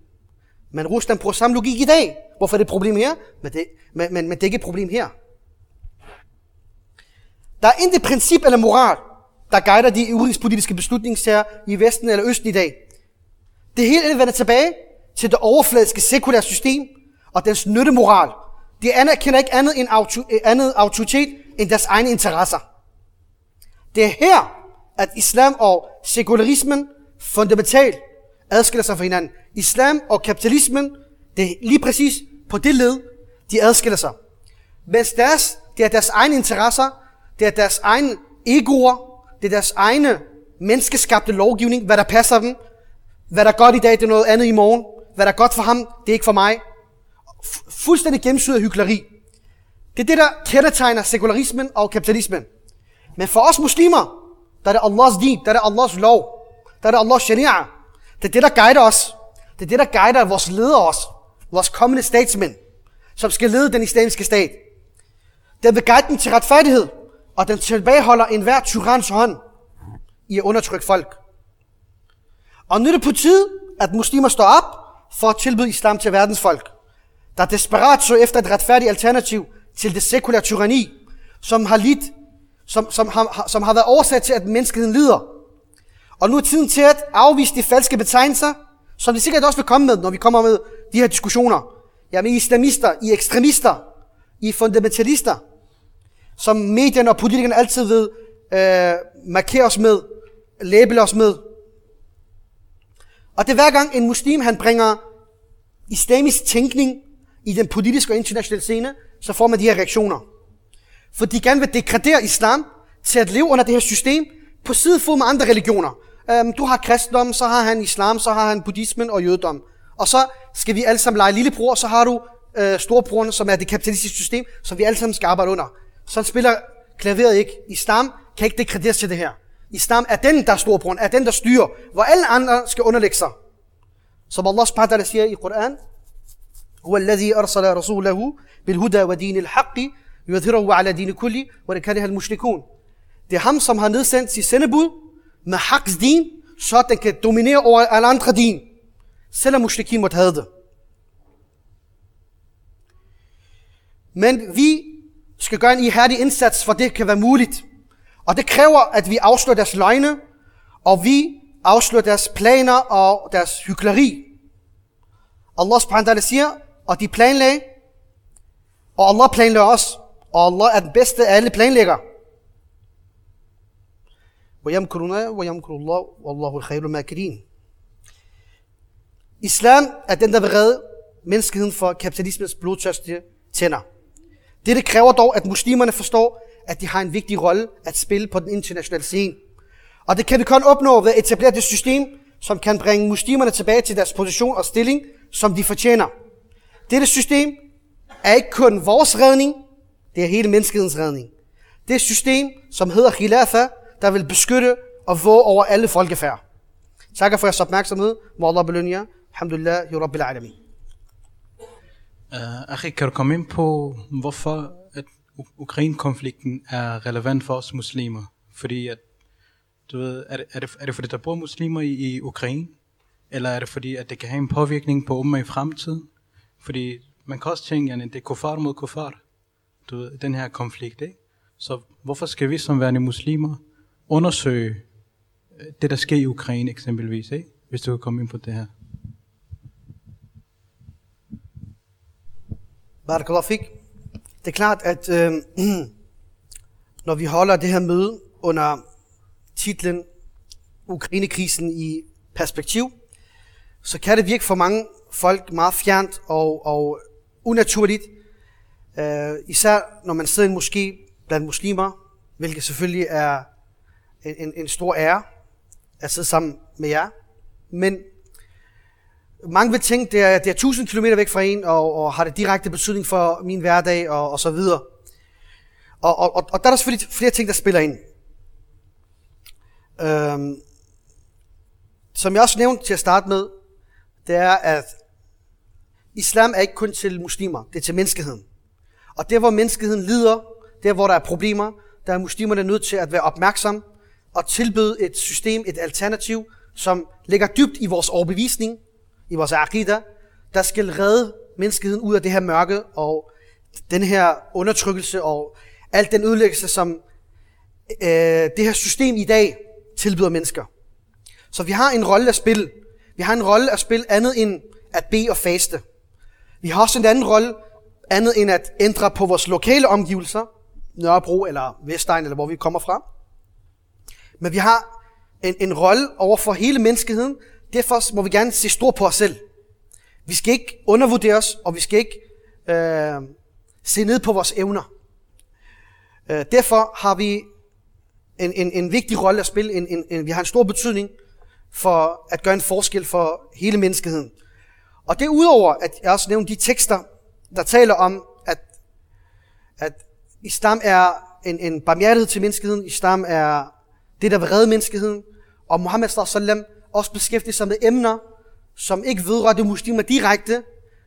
Men Rusland bruger samme logik i dag. Hvorfor er det et problem her? Men det, men, men, men det er ikke et problem her. Der er intet princip eller moral, der guider de udenrigspolitiske beslutningstager i Vesten eller Østen i dag. Det hele vender tilbage til det overfladiske sekulære system og dens nyttemoral. De anerkender ikke andet, end auto, øh, andet autoritet end deres egne interesser. Det er her, at islam og sekularismen fundamentalt adskiller sig fra hinanden. Islam og kapitalismen, det er lige præcis på det led, de adskiller sig. Mens deres, det er deres egne interesser, det er deres egne egoer, det er deres egne menneskeskabte lovgivning, hvad der passer dem. Hvad der er godt i dag, det er noget andet i morgen. Hvad der er godt for ham, det er ikke for mig. Fuldstændig gennemsyret af hyggeleri. Det er det, der kendetegner sekularismen og kapitalismen. Men for os muslimer, der er det Allahs din, der er det Allahs lov, der er det Allahs sharia. Det er det, der guider os. Det er det, der guider vores ledere os. Vores kommende statsmænd, som skal lede den islamiske stat. Den vil guide dem til retfærdighed, og den tilbageholder enhver tyrans hånd i at undertrykke folk. Og nu er det på tid, at muslimer står op for at tilbyde islam til verdens folk, der desperat så efter et retfærdigt alternativ til det sekulære tyranni, som har lidt, som, som, har, som har været årsag til, at menneskeheden lider. Og nu er tiden til at afvise de falske betegnelser, som de sikkert også vil komme med, når vi kommer med de her diskussioner. Jamen, I islamister, I ekstremister, I fundamentalister, som medierne og politikerne altid ved øh, markere os med, label os med. Og det er hver gang en muslim, han bringer islamisk tænkning i den politiske og internationale scene, så får man de her reaktioner. For de gerne vil degradere islam til at leve under det her system på sidefod med andre religioner. Øhm, du har kristendom, så har han islam, så har han buddhismen og jødedom. Og så skal vi alle sammen lege lillebror, så har du øh, storebroren, som er det kapitalistiske system, som vi alle sammen skal arbejde under Så spiller klaveret ikke. Islam kan ikke degraderes til det her. Islam er den, der er storebroren, er den, der styrer, hvor alle andre skal underlægge sig. Som Allah subhanahu wa siger i Koran, هو الذي أرسل رسوله بالهدى ودين الحق يظهره على دين كل ولكره المشركون. Det er ham, som har nedsendt sit sendebud med haks din, så den kan dominere over alle andre din. Selvom mushrikin måtte have det. Men vi skal gøre en ihærdig indsats, for det kan være muligt. Og det kræver, at vi afslører deres løgne, og vi afslører deres planer og deres hykleri. Allah subhanahu wa ta'ala siger, og de planlagde, og Allah planlagde os, og Allah er den bedste af alle planlægger. وَيَمْكُرُنَا وَيَمْكُرُ اللَّهُ وَاللَّهُ الْخَيْرُ الْمَاكِرِينَ Islam er den, der vil redde menneskeheden for kapitalismens blodtørstige tænder. Dette kræver dog, at muslimerne forstår, at de har en vigtig rolle at spille på den internationale scene. Og det kan vi kun opnå ved at etablere det system, som kan bringe muslimerne tilbage til deres position og stilling, som de fortjener. Dette system er ikke kun vores redning, det er hele menneskehedens redning. Det er et system, som hedder Khilafa, der vil beskytte og våge over alle folkefærd. Tak for jeres opmærksomhed. Må Allah belønne jer. Alhamdulillah, Rabbil Alamin.
Øh, uh, Akhi, kan du komme ind på, hvorfor at Ukraine-konflikten er relevant for os muslimer? Fordi at, du ved, er det, er det, er det fordi, der bor muslimer i, i Ukraine? Eller er det fordi, at det kan have en påvirkning på umma i fremtiden? Fordi man kan også tænke, at det er kuffar mod kuffar, du ved, den her konflikt, ikke? Så hvorfor skal vi som værende muslimer undersøge øh, det, der sker i Ukraine eksempelvis, ikke? hvis du kan komme ind på det her?
Barakallah fik. Det er klart, at øh, når vi holder det her møde under titlen Ukrainekrisen i perspektiv, så kan det virke for mange folk meget fjernt og, og unaturligt. Øh, især når man sidder i en moské blandt muslimer, hvilket selvfølgelig er en, en, en stor ære at sidde sammen med jer. Men mange vil tænke, det er, det er 1000 km væk fra en, og, og har det direkte betydning for min hverdag, og, og så videre. Og, og, og, og der er der selvfølgelig flere ting, der spiller ind. Øhm, som jeg også nævnte til at starte med, det er, at islam er ikke kun til muslimer, det er til menneskeheden. Og der, hvor menneskeheden lider, der, hvor der er problemer, der er muslimerne nødt til at være opmærksom og tilbyde et system, et alternativ, som ligger dybt i vores overbevisning, i vores aqida, der skal redde menneskeheden ud af det her mørke og den her undertrykkelse og alt den ødelæggelse, som øh, det her system i dag tilbyder mennesker. Så vi har en rolle at spille. Vi har en rolle at spille andet end at bede og faste. Vi har også en anden rolle, andet end at ændre på vores lokale omgivelser, Nørrebro eller Vestegn, eller hvor vi kommer fra. Men vi har en, en rolle over for hele menneskeheden. Derfor må vi gerne se stort på os selv. Vi skal ikke undervurdere os, og vi skal ikke øh, se ned på vores evner. Øh, derfor har vi en, en, en vigtig rolle at spille. En, en, en, vi har en stor betydning for at gøre en forskel for hele menneskeheden. Og det udover, at jeg også nævnte de tekster, der taler om, at, at islam er en, en barmhjertighed til menneskeheden, islam er det, der vil redde menneskeheden, og Muhammed sallam også beskæftige sig med emner, som ikke vedrørte muslimer direkte,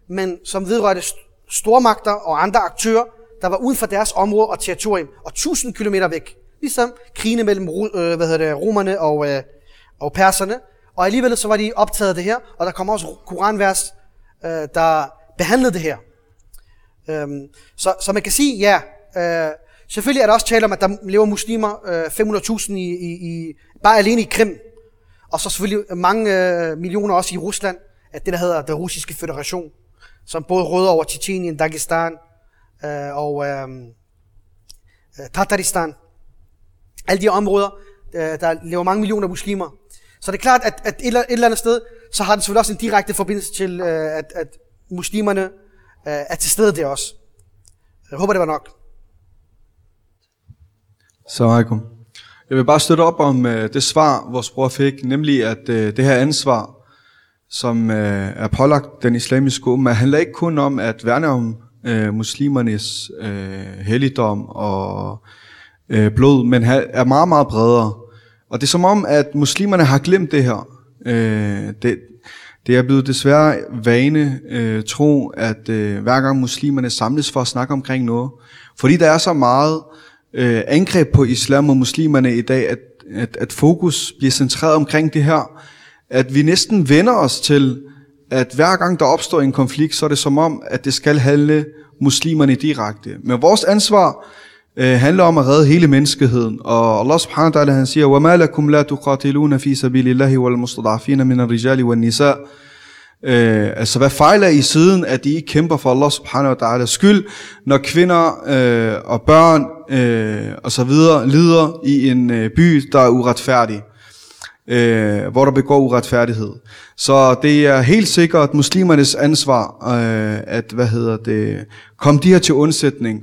men som vedrørte stormagter og andre aktører, der var uden for deres område og territorium, og tusind kilometer væk. Ligesom krigene mellem øh, hvad hedder det, romerne og, øh, og perserne. Og alligevel så var de optaget af det her, og der kom også koranvers, øh, der behandlede det her. Øhm, så, så man kan sige, ja, øh, selvfølgelig er der også tale om, at der lever muslimer øh, 500.000 i, i, i, bare alene i Krim. Og så selvfølgelig øh, mange øh, millioner også i Rusland, at det der hedder den russiske federation, som både råder over Tjetjenien, Dagestan øh, og øh, øh Tataristan. Alle de områder, øh, der lever mange millioner muslimer. Så det er klart, at, at et, eller, et eller andet sted, så har det selvfølgelig også en direkte forbindelse til, øh, at, at muslimerne øh, er til stede der også. Jeg håber, det var nok.
Assalamualaikum. Jeg vil bare støtte op om øh, det svar, vores bror fik, nemlig at øh, det her ansvar, som øh, er pålagt den islamiske umma, handler ikke kun om at værne om muslimernes helligdom og blod, men er meget, meget bredere. Og det er som om, at muslimerne har glemt det her. Uh, det, det er blevet desværre vane øh, tro, at øh, hver gang muslimerne samles for at snakke omkring noget, fordi der er så meget øh, angreb på islam og muslimerne i dag, at, at, at fokus bliver centreret omkring det her, at vi næsten vender os til, at hver gang der opstår en konflikt, så er det som om, at det skal handle muslimerne direkte. Men vores ansvar øh, handler om at redde hele menneskeheden. Og Allah subhanahu wa ta'ala han siger, وَمَا لَكُمْ لَا تُقَاتِلُونَ فِي سَبِيلِ اللَّهِ وَالْمُسْتَضَعْفِينَ مِنَ الرِّجَالِ وَالنِّسَاءِ Øh, altså hvad fejler I siden, at I ikke kæmper for Allah subhanahu wa ta'ala skyld, når kvinder øh, og børn øh, og så videre lider i en øh, by, der er uretfærdig, øh, hvor der begår uretfærdighed. Så det er helt sikkert muslimernes ansvar, øh, at hvad hedder det, komme de her til undsætning.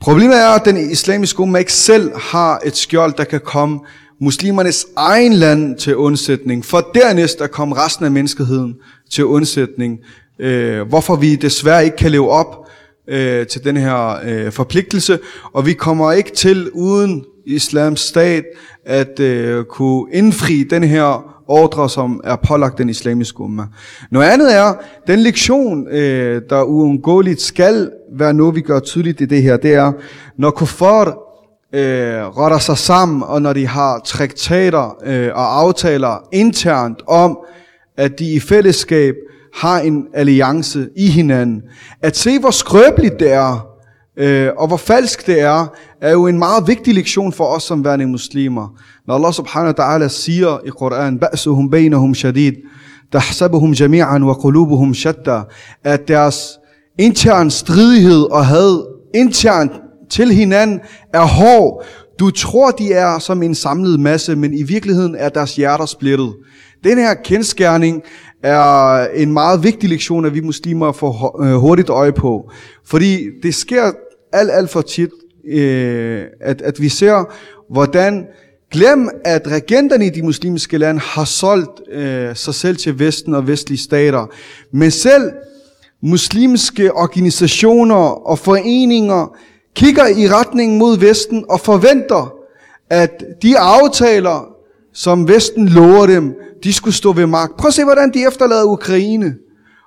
Problemet er, at den islamiske umma ikke selv har et skjold, der kan komme muslimernes egen land til undsætning, for dernæst at komme resten af menneskeheden til undsætning. Øh, hvorfor vi desværre ikke kan leve op øh, til den her øh, forpligtelse, og vi kommer ikke til uden islams stat at øh, kunne indfri den her ordre, som er pålagt den islamiske umma. Noget andet er, den lektion, øh, der uundgåeligt skal være noget, vi gør tydeligt i det her, det er, når kuffar øh, retter sig sammen, og når de har traktater øh, og aftaler internt om, at de i fællesskab har en alliance i hinanden. At se, hvor skrøbeligt det er, øh, og hvor falsk det er, er jo en meget vigtig lektion for os som værende muslimer. Når Allah subhanahu wa ta'ala siger i Koranen, Ba'suhum bainahum shadid, tahsabuhum jami'an wa qulubuhum shatta, at deres intern stridighed og had internt til hinanden er hård. Du tror, de er som en samlet masse, men i virkeligheden er deres hjerter splittet. Den her kendskærning er en meget vigtig lektion, at vi muslimer får øh, hurtigt øje på. Fordi det sker alt, alt for tit, øh, at, at vi ser, hvordan Glem, at regenterne i de muslimske lande har solgt øh, sig selv til Vesten og vestlige stater. Men selv muslimske organisationer og foreninger kigger i retningen mod Vesten og forventer, at de aftaler, som Vesten lover dem, de skulle stå ved magt. Prøv at se, hvordan de efterlader Ukraine.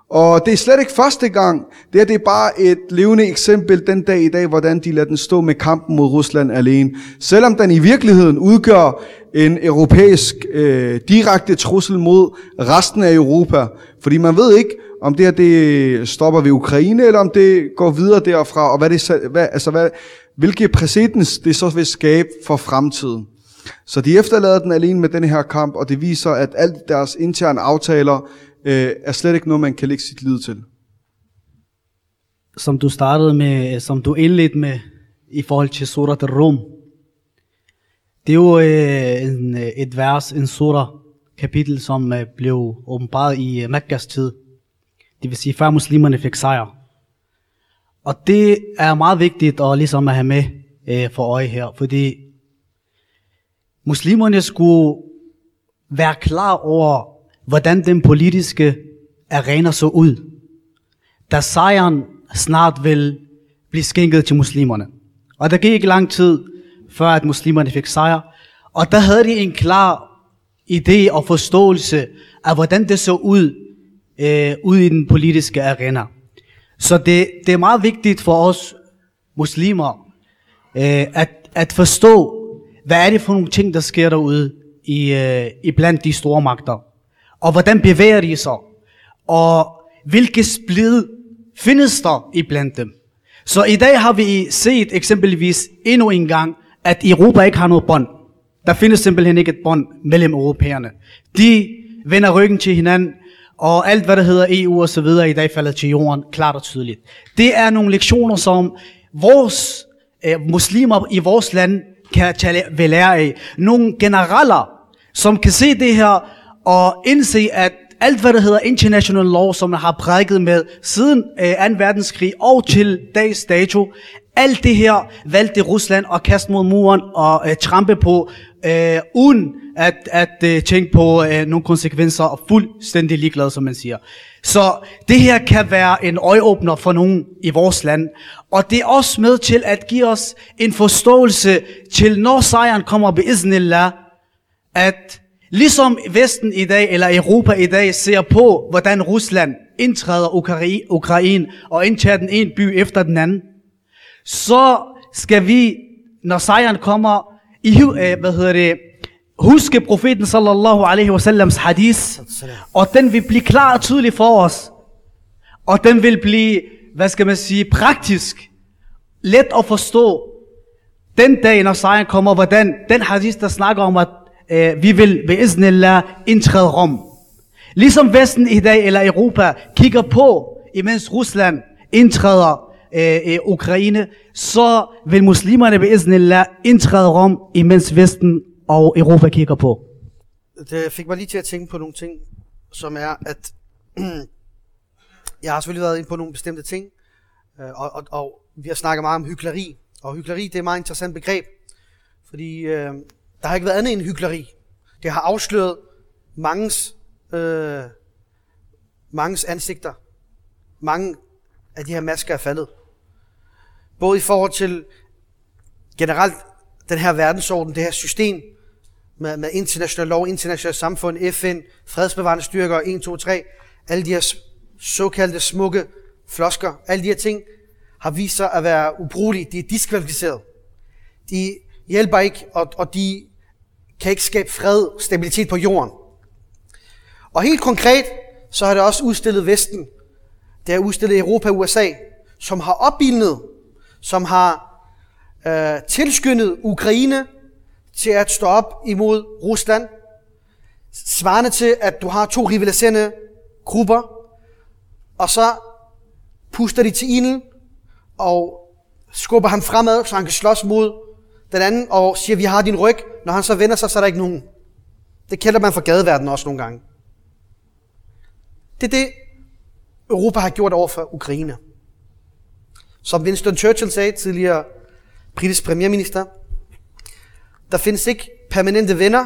Og det er slet ikke første gang. Det er, det er bare et levende eksempel den dag i dag, hvordan de lader den stå med kampen mod Rusland alene. Selvom den i virkeligheden udgør en europæisk øh, direkte trussel mod resten af Europa. Fordi man ved ikke, om det her det stopper ved Ukraine, eller om det går videre derfra, og hvad det, hvad, altså hvad, hvilke præcedens det så vil skabe for fremtiden. Så de efterlader den alene med den her kamp, og det viser, at alt deres interne aftaler øh, er slet ikke noget, man kan lægge sit lid til.
Som du startede med, øh, som du indledte med, i forhold til surat al-Rum. Det er jo øh, en, øh, et vers, en surah, kapitel, som øh, blev åbenbart i øh, Mekkas tid. Det vil sige, før muslimerne fik sejr. Og det er meget vigtigt at, ligesom at have med øh, for øje her, fordi muslimerne skulle være klar over, hvordan den politiske arena så ud, da sejren snart vil blive skænket til muslimerne. Og der gik ikke lang tid, før at muslimerne fik sejr, og der havde de en klar idé og forståelse af, hvordan det så ud øh, ude i den politiske arena. Så det, det er meget vigtigt for os muslimer øh, at, at forstå, hvad er det for nogle ting, der sker derude i, øh, i blandt de store magter. Og hvordan bevæger de sig. Og hvilke splid findes der i blandt dem. Så i dag har vi set eksempelvis endnu en gang, at Europa ikke har noget bånd. Der findes simpelthen ikke et bånd mellem europæerne. De vender ryggen til hinanden, og alt hvad der hedder EU og så videre i dag falder til jorden, klart og tydeligt. Det er nogle lektioner, som vores øh, muslimer i vores land kan tage ved lære af. Nogle generaler, som kan se det her og indse, at alt hvad der hedder international law, som man har prædiket med siden øh, 2. verdenskrig og til dags dato, alt det her valgte Rusland at kaste mod muren og øh, trampe på, øh, uden at, at øh, tænke på øh, nogle konsekvenser og fuldstændig ligeglad, som man siger. Så det her kan være en øjeåbner for nogen i vores land. Og det er også med til at give os en forståelse til, når sejren kommer ved Iznillah, at ligesom Vesten i dag, eller Europa i dag, ser på, hvordan Rusland indtræder Ukraine og indtager den ene by efter den anden, så skal vi, når sejren kommer, i, øh, hvad hedder det, huske profeten sallallahu alaihi wasallams hadith, og den vil blive klar og tydelig for os. Og den vil blive, hvad skal man sige, praktisk, let at forstå, den dag, når sejren kommer, hvordan den hadith, der snakker om, at øh, vi vil ved iznillah indtræde Rom. Ligesom Vesten i dag, eller Europa, kigger på, imens Rusland indtræder øh, i Ukraine, så vil muslimerne ved iznillah indtræde Rom, imens Vesten og Europa kigger på.
Det fik mig lige til at tænke på nogle ting, som er, at jeg har selvfølgelig været inde på nogle bestemte ting, øh, og, og, og vi har snakket meget om hykleri, og hykleri det er et meget interessant begreb, fordi øh, der har ikke været andet end hykleri. Det har afsløret mangens, øh, mangens ansigter. Mange af de her masker er faldet. Både i forhold til generelt den her verdensorden, det her system med, med international lov, international samfund, FN, fredsbevarende styrker, 1, 2, 3, alle de her såkaldte smukke flosker, alle de her ting har vist sig at være ubrugelige. De er diskvalificeret. De hjælper ikke, og, og de kan ikke skabe fred, stabilitet på jorden. Og helt konkret, så har det også udstillet Vesten. Det har udstillet Europa og USA, som har opbildet, som har øh, tilskyndet Ukraine til at stå op imod Rusland. Svarende til, at du har to rivaliserende grupper, og så puster de til ilden og skubber ham fremad, så han kan slås mod den anden, og siger, vi har din ryg. Når han så vender sig, så er der ikke nogen. Det kender man fra gadeverdenen også nogle gange. Det er det, Europa har gjort over for Ukraine. Som Winston Churchill sagde, tidligere britisk premierminister, der findes ikke permanente venner,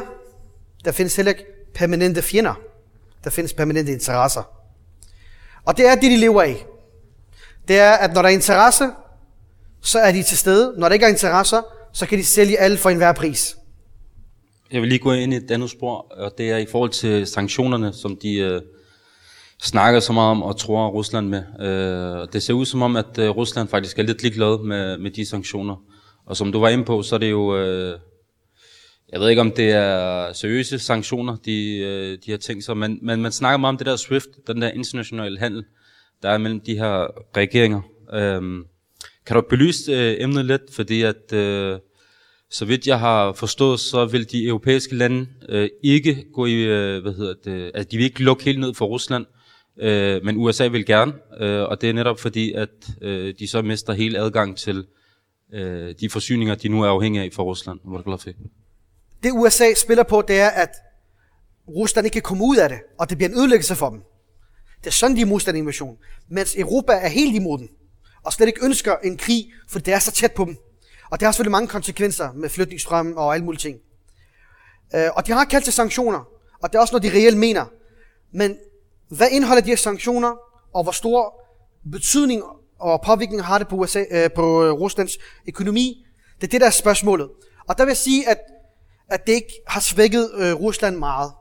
der findes heller ikke permanente fjender. Der findes permanente interesser. Og det er det, de lever af. Det er, at når der er interesse, så er de til stede. Når der ikke er interesser, så kan de sælge alle for enhver pris.
Jeg vil lige gå ind i et andet spor, og det er i forhold til sanktionerne, som de øh, snakker så meget om og tror Rusland med. Øh, det ser ud som om, at øh, Rusland faktisk er lidt ligeglad med, med de sanktioner. Og som du var inde på, så er det jo... Øh, Jeg ved ikke, om det er seriøse sanktioner, de, øh, de har tænkt sig, men, men man snakker meget om det der SWIFT, den der internationale handel, der er mellem de her regeringer. Øh, kan du belyse øh, emnet lidt, fordi at, øh, så vidt jeg har forstået, så vil de europæiske lande øh, ikke gå i, øh, hvad hedder det, altså de vil ikke lukke helt ned for Rusland, øh, men USA vil gerne, øh, og det er netop fordi, at øh, de så mister hele adgang til øh, de forsyninger, de nu er afhængige af fra Rusland.
Det USA spiller på, det er, at Rusland ikke kan komme ud af det, og det bliver en ødelæggelse for dem. Det er sådan, de er modstand invasion. Mens Europa er helt imod den, og slet ikke ønsker en krig, for det er så tæt på dem. Og det har selvfølgelig mange konsekvenser med flytningsstrøm og alle mulige ting. Øh, og de har kaldt til sanktioner, og det er også noget, de reelt mener. Men hvad indeholder de her sanktioner, og hvor stor betydning og påvirkning har det på, USA, øh, på Ruslands økonomi? Det er det, der er spørgsmålet. Og der vil jeg sige, at, at det ikke har svækket øh, Rusland meget.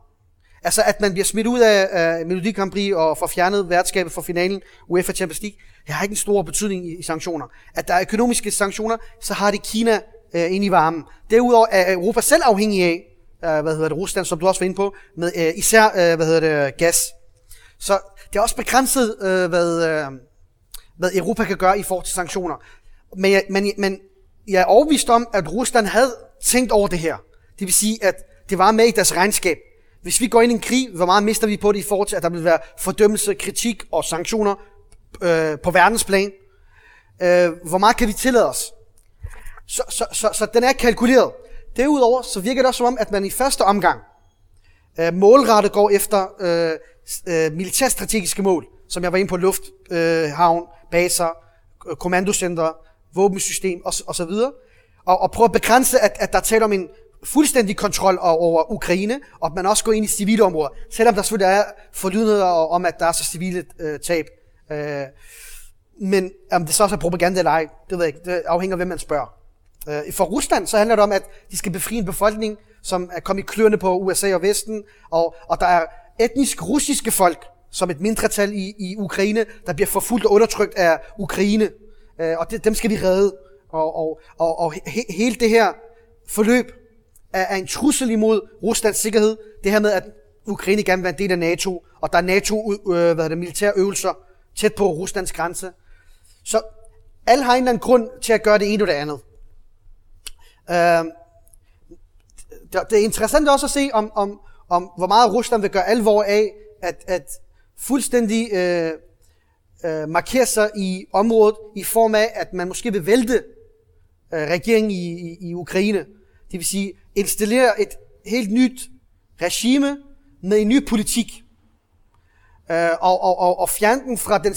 Altså, at man bliver smidt ud af, af Melodi Grand Prix og får fjernet værtskabet for finalen UEFA Champions League, det har ikke en stor betydning i, i sanktioner. At der er økonomiske sanktioner, så har det Kina øh, ind i varmen. Derudover er Europa selv afhængig af, øh, hvad hedder det, Rusland, som du også var inde på, med øh, især, øh, hvad hedder det, gas. Så det er også begrænset, øh, hvad, øh, hvad Europa kan gøre i forhold til sanktioner. Men, jeg, men, men jeg er overvist om, at Rusland havde tænkt over det her. Det vil sige, at det var med i deres regnskab. Hvis vi går ind i en krig, hvor meget mister vi på det i forhold til, at der vil være fordømmelse, kritik og sanktioner øh, på verdensplan? Øh, hvor meget kan vi tillade os? Så, så, så, så den er kalkuleret. Derudover så virker det også som om, at man i første omgang øh, målrettet går efter øh, øh, militærstrategiske mål, som jeg var inde på, luft, øh, baser, kommandocenter, våbensystem og, og så videre. Og, og prøve at begrænse, at, at der taler om en fuldstændig kontrol over Ukraine, og at man også går ind i civile områder, selvom der selvfølgelig er forlydende om, at der er så civile øh, tab. Øh, men om det så også er propaganda eller ej, det ved jeg ikke. Det afhænger af, hvem man spørger. Øh, for Rusland så handler det om, at de skal befri en befolkning, som er kommet i kløerne på USA og Vesten, og, og der er etnisk russiske folk, som et mindretal i, i Ukraine, der bliver forfulgt og undertrykt af Ukraine. Øh, og det, dem skal vi redde. Og, og, og, og he, hele det her forløb er, er en trussel imod Ruslands sikkerhed. Det her med, at Ukraine gerne vil være en del af NATO, og der er NATO øh, hvad er det, militære øvelser tæt på Ruslands grænse. Så alle har en eller anden grund til at gøre det ene og det andet. Øh, det er interessant også at se, om, om, om hvor meget Rusland vil gøre alvor af, at, at fuldstændig øh, øh, markere sig i området i form af, at man måske vil vælte øh, regeringen i, i, i Ukraine. Det vil sige, installere et helt nyt regime med en ny politik. Øh, og, og, og, og fjerne den fra den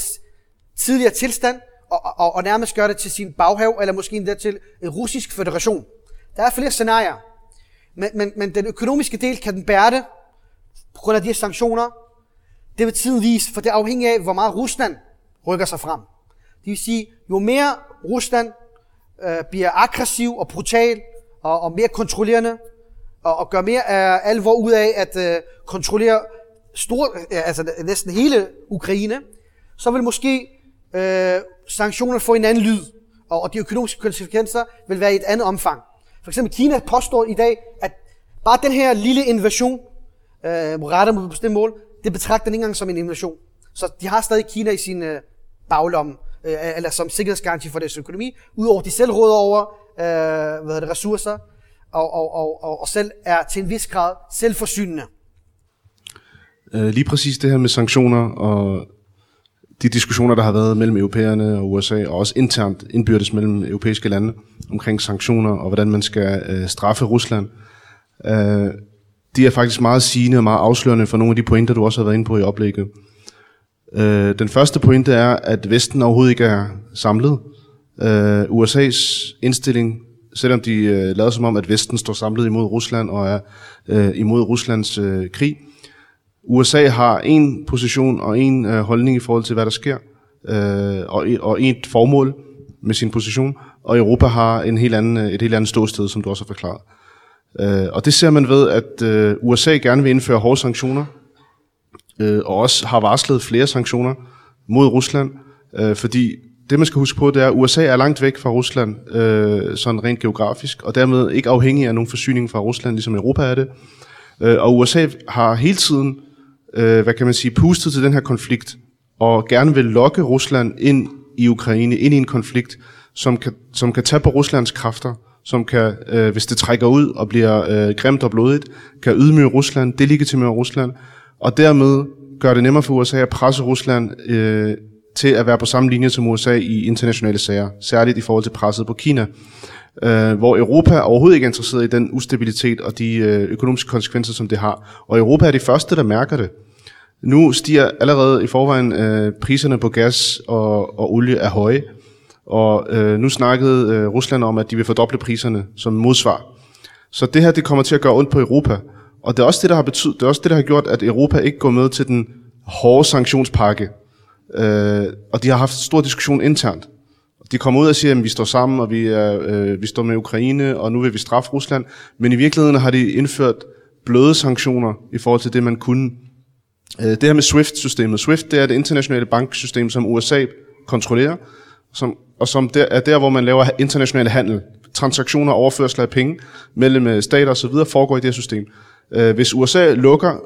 tidligere tilstand, og, og, og nærmest gøre det til sin baghave, eller måske endda til en russisk federation. Der er flere scenarier. Men, men, men den økonomiske del, kan den bære det, på grund af de her sanktioner? Det vil tiden vise, for det afhænger af, hvor meget Rusland rykker sig frem. Det vil sige, jo mere Rusland øh, bliver aggressiv og brutal, og, og mere kontrollerende, og, og gør mere af alvor ud af at øh, kontrollere stor, øh, altså næsten hele Ukraine, så vil måske øh, sanktionerne få en anden lyd, og, og de økonomiske konsekvenser vil være i et andet omfang. For eksempel Kina påstår i dag, at bare den her lille invasion, øh, rettet mod bestemt mål, det betragter den ikke engang som en invasion. Så de har stadig Kina i sin øh, baglomme, øh, eller som sikkerhedsgaranti for deres økonomi, udover de selv råder over øh, hvad det, ressourcer, og, og, og, og, og selv er til en vis grad selvforsynende.
Øh, lige præcis det her med sanktioner og de diskussioner, der har været mellem europæerne og USA, og også internt indbyrdes mellem europæiske lande omkring sanktioner og hvordan man skal øh, straffe Rusland, øh, de er faktisk meget sigende og meget afslørende for nogle af de pointer, du også har været inde på i oplægget. Øh, den første pointe er, at Vesten overhovedet ikke er samlet. Øh, USA's indstilling, selvom de øh, lader som om, at Vesten står samlet imod Rusland og er øh, imod Ruslands øh, krig, USA har en position og en øh, holdning i forhold til, hvad der sker, øh, og, og et formål med sin position, og Europa har en helt anden, øh, et helt andet ståsted, som du også har forklaret. Øh, og det ser man ved, at øh, USA gerne vil indføre hårde sanktioner, øh, og også har varslet flere sanktioner mod Rusland, øh, fordi det man skal huske på, det er, at USA er langt væk fra Rusland, øh, sådan rent geografisk, og dermed ikke afhængig af nogen forsyning fra Rusland, ligesom Europa er det. Øh, og USA har hele tiden, øh, hvad kan man sige, pustet til den her konflikt, og gerne vil lokke Rusland ind i Ukraine, ind i en konflikt, som kan, som kan tage på Ruslands kræfter, som kan, øh, hvis det trækker ud og bliver øh, grimt og blodigt, kan ydmyge Rusland, delegitimere Rusland, og dermed gøre det nemmere for USA at presse Rusland øh, til at være på samme linje som USA i internationale sager, særligt i forhold til presset på Kina, øh, hvor Europa overhovedet ikke er interesseret i den ustabilitet og de øh, økonomiske konsekvenser, som det har. Og Europa er de første, der mærker det. Nu stiger allerede i forvejen øh, priserne på gas og, og olie er høje, og øh, nu snakkede øh, Rusland om, at de vil fordoble priserne som modsvar. Så det her det kommer til at gøre ondt på Europa. Og det er også det, der har betydet, det er også det, der har gjort, at Europa ikke går med til den hårde sanktionspakke. Øh, og de har haft stor diskussion internt. De kommer ud og siger, at vi står sammen, og vi, er, øh, vi står med Ukraine, og nu vil vi straffe Rusland. Men i virkeligheden har de indført bløde sanktioner i forhold til det, man kunne. Øh, det her med SWIFT-systemet. SWIFT det er det internationale banksystem, som USA kontrollerer, som, og som der, er der, hvor man laver international handel. Transaktioner og overførsler af penge mellem øh, stater osv. foregår i det her system. Øh, hvis USA lukker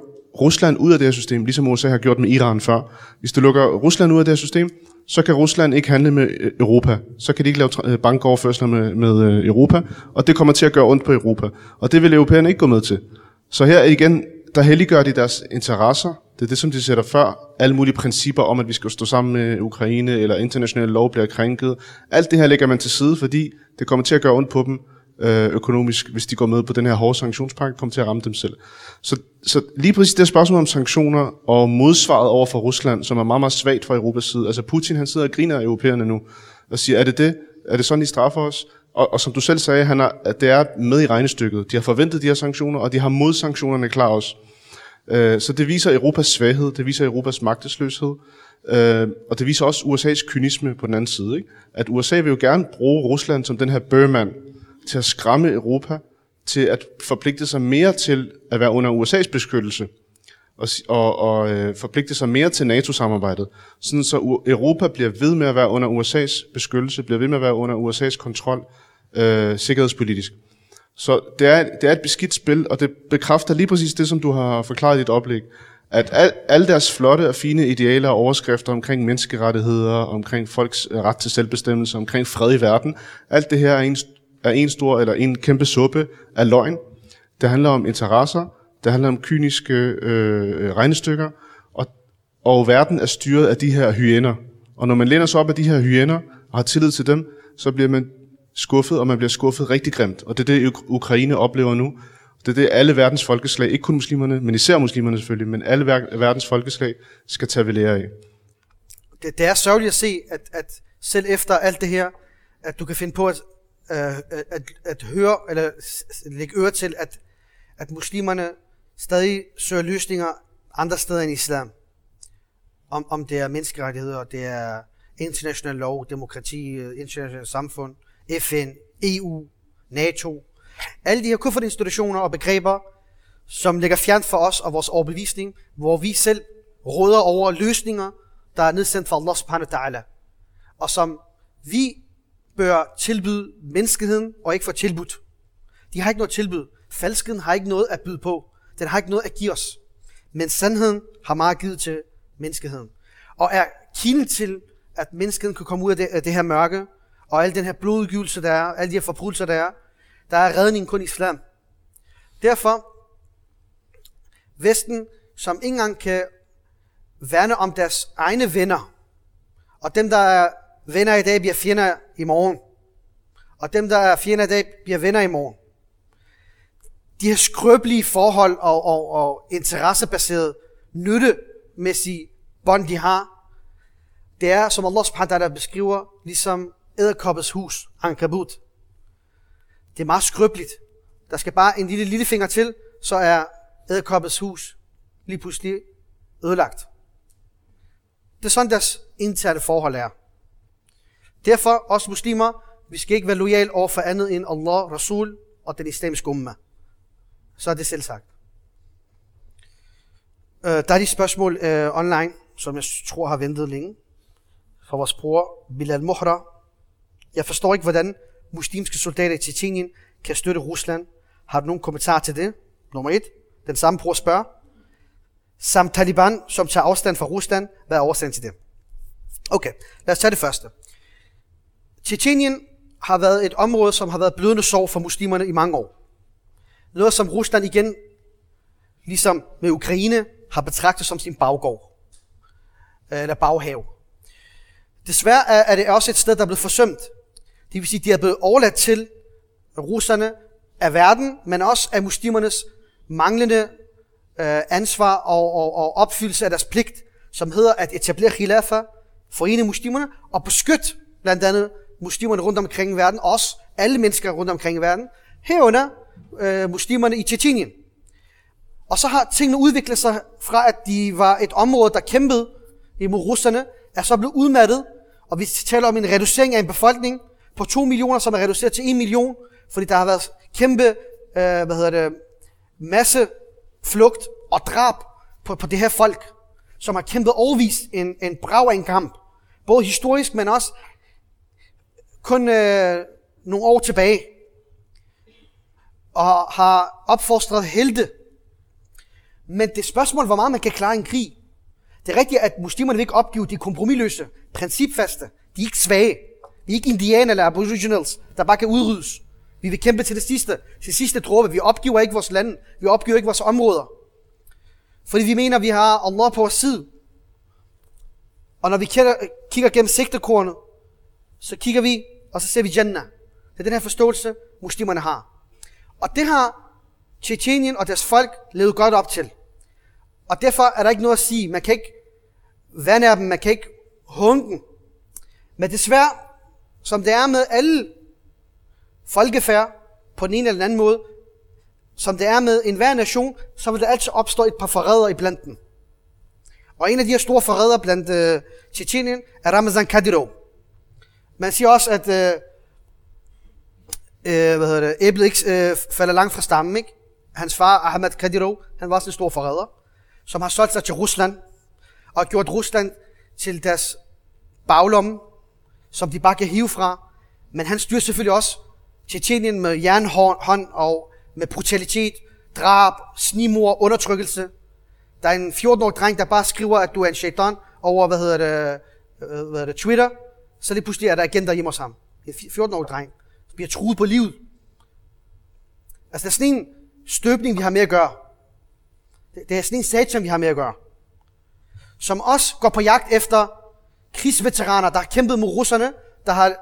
Rusland ud af det her system, ligesom USA har gjort med Iran før, hvis du lukker Rusland ud af det her system, så kan Rusland ikke handle med øh, Europa. Så kan de ikke lave øh, bankoverførsler med, med øh, Europa, og det kommer til at gøre ondt på Europa. Og det vil europæerne ikke gå med til. Så her igen, der helliggør de deres interesser. Det er det, som de sætter før. Alle mulige principper om, at vi skal stå sammen med Ukraine, eller international lov bliver krænket. Alt det her lægger man til side, fordi det kommer til at gøre ondt på dem øh, økonomisk, hvis de går med på den her hårde sanktionspakke, kommer til at ramme dem selv. Så, så lige præcis det spørgsmål om sanktioner og modsvaret over for Rusland, som er meget, meget svagt fra Europas side. Altså Putin, han sidder og griner af europæerne nu, og siger, er det det? Er det sådan, de straffer os? Og, og som du selv sagde, han er, at det er med i regnestykket. De har forventet de her sanktioner, og de har modsanktionerne klar også. Øh, så det viser Europas svaghed, det viser Europas magtesløshed, øh, og det viser også USA's kynisme på den anden side. Ikke? At USA vil jo gerne bruge Rusland som den her børmand, til at skræmme Europa, til at forpligte sig mere til at være under USA's beskyttelse, og, og, og øh, forpligte sig mere til NATO-samarbejdet, sådan så Europa bliver ved med at være under USA's beskyttelse, bliver ved med at være under USA's kontrol øh, sikkerhedspolitisk. Så det er, det er et beskidt spil, og det bekræfter lige præcis det, som du har forklaret i dit oplæg, at al, alle deres flotte og fine idealer og overskrifter omkring menneskerettigheder, omkring folks ret til selvbestemmelse, omkring fred i verden, alt det her er en er en stor eller en kæmpe suppe af løgn. Det handler om interesser, det handler om kyniske øh, regnestykker, og, og verden er styret af de her hyæner. Og når man læner sig op af de her hyæner og har tillid til dem, så bliver man skuffet, og man bliver skuffet rigtig grimt. Og det er det, Ukraine oplever nu. Det er det, alle verdens folkeslag, ikke kun muslimerne, men især muslimerne selvfølgelig, men alle verdens folkeslag skal tage ved lære af.
Det, det er sørgeligt at se, at, at selv efter alt det her, at du kan finde på at øh, at, at høre, eller lægge øre til, at, at muslimerne stadig søger løsninger andre steder end islam. Om, om det er menneskerettigheder, det er international lov, demokrati, øh, internationalt samfund, FN, EU, NATO. Alle de her kuffertinstitutioner og begreber, som ligger fjernt for os og vores overbevisning, hvor vi selv råder over løsninger, der er nedsendt fra Allah subhanahu wa ta'ala, og som vi bør tilbyde menneskeheden og ikke få tilbudt. De har ikke noget tilbud. Falskheden har ikke noget at byde på. Den har ikke noget at give os. Men sandheden har meget givet til menneskeheden. Og er kilden til, at menneskeheden kan komme ud af det, af det her mørke, og al den her blodudgivelse, der er, alle de her forbrydelser, der er, der er redningen kun i islam. Derfor, Vesten, som ikke engang kan værne om deres egne venner, og dem, der er venner i dag, bliver fjender i morgen. Og dem, der er fjender i dag, bliver venner i morgen. De her skrøbelige forhold og, og, og interessebaseret nyttemæssige bånd, de har, det er, som Allah subhanahu wa beskriver, ligesom æderkoppets hus, ankabut. Det er meget skrøbeligt. Der skal bare en lille lille finger til, så er æderkoppets hus lige pludselig ødelagt. Det er sådan, deres interne forhold er. Derfor, os muslimer, vi skal ikke være lojale over for andet end Allah, Rasul og den islamiske umma. Så er det selv sagt. Uh, der er de spørgsmål uh, online, som jeg tror har ventet længe. fra vores bror Bilal Mohra. Jeg forstår ikke, hvordan muslimske soldater i Tjetjenien kan støtte Rusland. Har du nogen kommentar til det? Nummer et. Den samme bror spørger. Samt Taliban, som tager afstand fra Rusland. Hvad er årsagen til det? Okay, lad os tage det første. Tjetjenien har været et område, som har været blødende sorg for muslimerne i mange år. Noget, som Rusland igen, ligesom med Ukraine, har betragtet som sin baggård. Øh, eller baghave. Desværre er det også et sted, der er blevet forsømt. Det vil sige, at de er blevet overladt til russerne af verden, men også af muslimernes manglende øh, ansvar og, og, og opfyldelse af deres pligt, som hedder at etablere khilafa, forene muslimerne og beskytte blandt andet muslimerne rundt omkring i verden, os, alle mennesker rundt omkring i verden, herunder øh, muslimerne i Tjetjenien. Og så har tingene udviklet sig fra, at de var et område, der kæmpede imod russerne, er så blevet udmattet, og vi taler om en reducering af en befolkning på 2 millioner, som er reduceret til 1 million, fordi der har været kæmpe, øh, hvad hedder det, masse flugt og drab på, på det her folk, som har kæmpet overvist en, en brav af en kamp. Både historisk, men også kun øh, nogle år tilbage. Og har opfostret helte. Men det spørgsmål, hvor meget man kan klare en krig. Det er rigtigt, at muslimerne vil ikke opgive, de kompromilløse, principfaste. De er ikke svage. Vi er ikke indianer eller aboriginals, der bare kan udryddes. Vi vil kæmpe til det sidste, til sidste dråbe. Vi opgiver ikke vores land. Vi opgiver ikke vores områder. Fordi vi mener, vi har Allah på vores side. Og når vi kigger gennem sigtekornet, så kigger vi, og så ser vi Jannah. Det er den her forståelse, muslimerne har. Og det har Tjetjenien og deres folk levet godt op til. Og derfor er der ikke noget at sige. Man kan ikke vande af dem, man kan ikke hunde dem. Men desværre, som det er med alle folkefærd på den ene eller den anden måde, som det er med enhver nation, så vil der altid opstå et par forrædere i blandt dem. Og en af de her store forrædere blandt uh, Tjetjenien er Ramazan Kadyrov. Man siger også, at øh, øh, hvad hedder det, æblet ikke øh, falder langt fra stammen. Ikke? Hans far, Ahmad Kadirov, han var også en stor forræder, som har solgt sig til Rusland, og gjort Rusland til deres baglomme, som de bare kan hive fra. Men han styrer selvfølgelig også Tjetjenien med jernhånd og med brutalitet, drab, snimor, undertrykkelse. Der er en 14-årig dreng, der bare skriver, at du er en shaitan over, hvad hedder det, øh, hvad hedder det Twitter. Så det pludselig er der agenter hjemme hos ham. En 14-årig dreng. som bliver truet på livet. Altså, det er sådan en støbning, vi har med at gøre. Det er sådan en satan, vi har med at gøre. Som også går på jagt efter krigsveteraner, der har kæmpet mod russerne, der har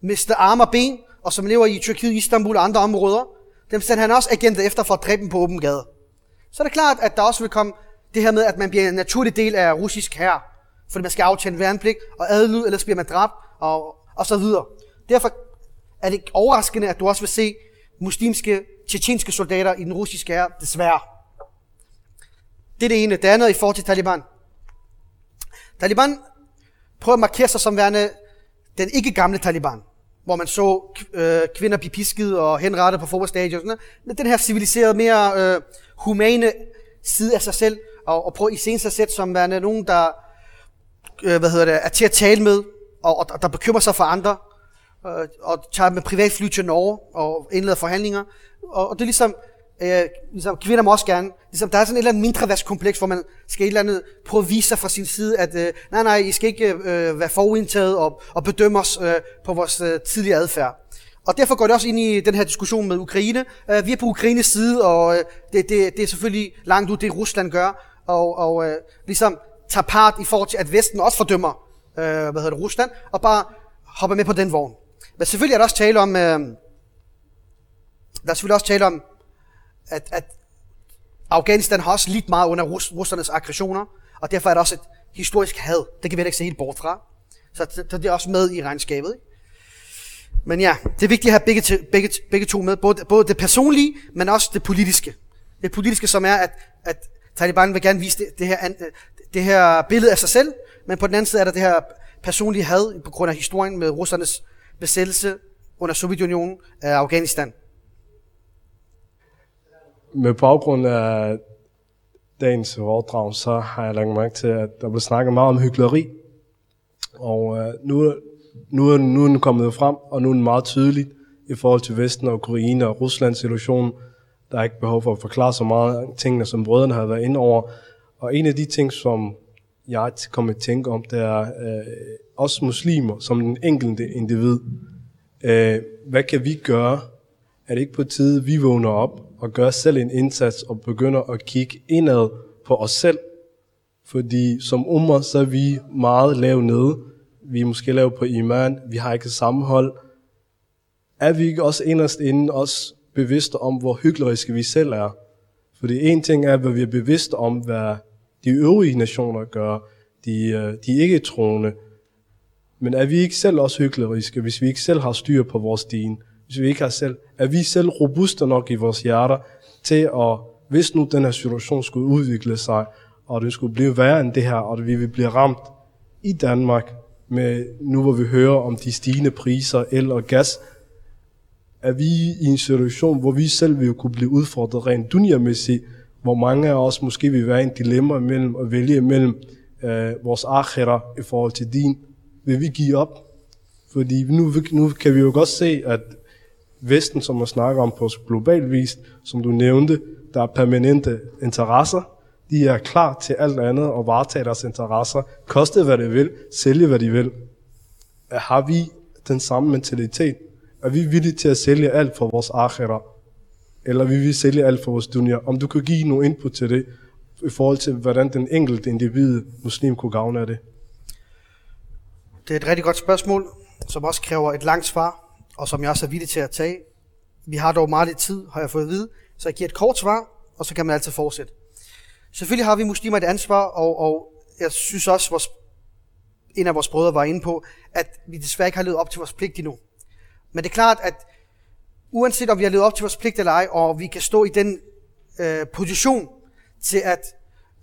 mistet arme og ben, og som lever i Tyrkiet, Istanbul og andre områder. Dem sender han også agenter efter for at dræbe dem på åben gade. Så er det klart, at der også vil komme det her med, at man bliver en naturlig del af russisk herre fordi man skal aftjene værnepligt og adlyd, ellers bliver man dræbt, og, og så videre. Derfor er det overraskende, at du også vil se muslimske, tjetjenske soldater i den russiske hær, desværre. Det er det ene. Det andet i forhold til Taliban. Taliban prøver at markere sig som værende den ikke gamle Taliban, hvor man så øh, kvinder blive pisket og henrettet på fodboldstadion. Sådan Men den her civiliserede, mere øh, humane side af sig selv, og, og prøve at iscene sig selv som værende nogen, der øh, hvad hedder det, er til at tale med, og, og der bekymrer sig for andre, øh, og tager med privatfly til Norge og indleder forhandlinger. Og, og det er ligesom, øh, ligesom kvinder må også gerne, ligesom, der er sådan et eller andet mindre kompleks, hvor man skal et eller andet prøve at vise sig fra sin side, at øh, nej, nej, I skal ikke øh, være forudindtaget og, og bedømme os øh, på vores øh, tidligere adfærd. Og derfor går det også ind i den her diskussion med Ukraine. Øh, vi er på Ukraines side, og øh, det, det, det er selvfølgelig langt ud det, Rusland gør, og, og øh, ligesom tager part i forhold til, at Vesten også fordømmer øh, hvad hedder det, Rusland, og bare hopper med på den vogn. Men selvfølgelig er der også tale om, øh, der er selvfølgelig også tale om, at, at Afghanistan har også lidt meget under rus, russernes aggressioner, og derfor er der også et historisk had. Det kan vi ikke se helt bort fra. Så, så det er også med i regnskabet. Ikke? Men ja, det er vigtigt at have begge, begge, begge to med. Både, både det personlige, men også det politiske. Det politiske, som er, at, at Taliban vil gerne vise det, det, her, det her billede af sig selv, men på den anden side er der det her personlige had på grund af historien med russernes besættelse under Sovjetunionen af Afghanistan
med baggrund af dagens overdrag, så har jeg lagt mærke til, at der blev snakket meget om hyggeleri. Og øh, nu, nu, er, nu er den kommet frem, og nu er den meget tydelig i forhold til Vesten og Ukraine og Ruslands situation. Der er ikke behov for at forklare så meget tingene, som brødrene har været inde over. Og en af de ting, som jeg kommer til at tænke om, det er øh, os muslimer, som den enkelte individ. Øh, hvad kan vi gøre? Er det ikke på tide, vi vågner op og gør selv en indsats og begynder at kigge indad på os selv? Fordi som ummer, så er vi meget lav nede. Vi er måske lav på iman. Vi har ikke sammenhold. Er vi ikke også inderst inden også bevidste om, hvor hykleriske vi selv er? Fordi en ting er, hvad vi er bevidste om, hvad de øvrige nationer gør, de, øh, de ikke troende. Men er vi ikke selv også hykleriske, hvis vi ikke selv har styr på vores din? Hvis vi ikke har selv, er vi selv robuste nok i vores hjerter til at, hvis nu den her situation skulle udvikle sig, og det skulle blive værre end det her, og vi vil blive ramt i Danmark, med nu hvor vi hører om de stigende priser, el og gas, er vi i en situation, hvor vi selv vil kunne blive udfordret rent dunjamæssigt, hvor mange af os måske vil være i en dilemma mellem at vælge mellem øh, vores akhira i forhold til din. Vil vi give op? Fordi nu, nu kan vi jo godt se, at Vesten, som man snakker om på global vis, som du nævnte, der er permanente interesser. De er klar til alt andet og varetage deres interesser. Koste hvad det vil, sælge hvad de vil. Har vi den samme mentalitet? Er vi villige til at sælge alt for vores akhira? Eller vil vi sælge alt for vores dunya? Om du kan give noget input til det, i forhold til, hvordan den enkelte individ, muslim, kunne gavne af det?
Det er et rigtig godt spørgsmål, som også kræver et langt svar, og som jeg også er villig til at tage. Vi har dog meget lidt tid, har jeg fået at vide, så jeg giver et kort svar, og så kan man altid fortsætte. Selvfølgelig har vi muslimer et ansvar, og, og jeg synes også, vores, en af vores brødre var inde på, at vi desværre ikke har levet op til vores pligt endnu. Men det er klart, at uanset om vi har levet op til vores pligt eller ej, og vi kan stå i den øh, position til at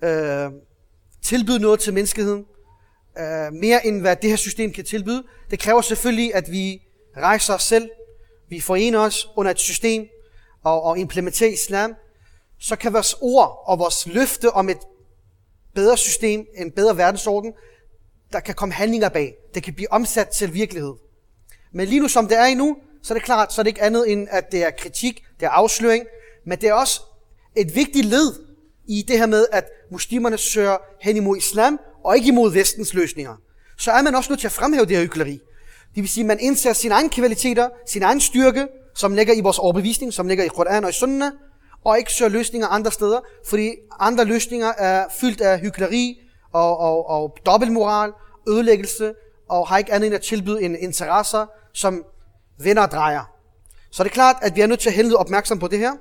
øh, tilbyde noget til menneskeheden, øh, mere end hvad det her system kan tilbyde, det kræver selvfølgelig, at vi rejser os selv, vi forener os under et system og, og implementerer islam, så kan vores ord og vores løfte om et bedre system, en bedre verdensorden, der kan komme handlinger bag. Det kan blive omsat til virkelighed. Men lige nu, som det er endnu, så er det klart, så er det ikke andet end, at det er kritik, det er afsløring, men det er også et vigtigt led i det her med, at muslimerne søger hen imod islam, og ikke imod vestens løsninger. Så er man også nødt til at fremhæve det her hykleri. Det vil sige, at man indser sine egne kvaliteter, sin egen styrke, som ligger i vores overbevisning, som ligger i Koran og i Sunnah, og ikke søger løsninger andre steder, fordi andre løsninger er fyldt af hykleri og, og, og dobbeltmoral, ødelæggelse, og har ikke andet end at tilbyde en interesser, som vender og drejer. Så det er klart, at vi er nødt til at hælde opmærksom på det her,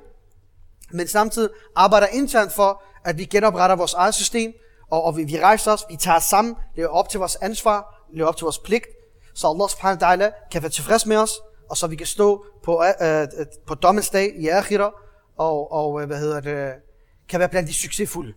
men samtidig arbejder internt for, at vi genopretter vores eget system, og, og vi, vi rejser os, vi tager os sammen, lever op til vores ansvar, lever op til vores pligt, så Allah subhanahu wa ta'ala kan være tilfreds med os, og så vi kan stå på, øh, øh på dommens dag i akhira, og, og øh, hvad hedder det, kan være blandt de succesfulde.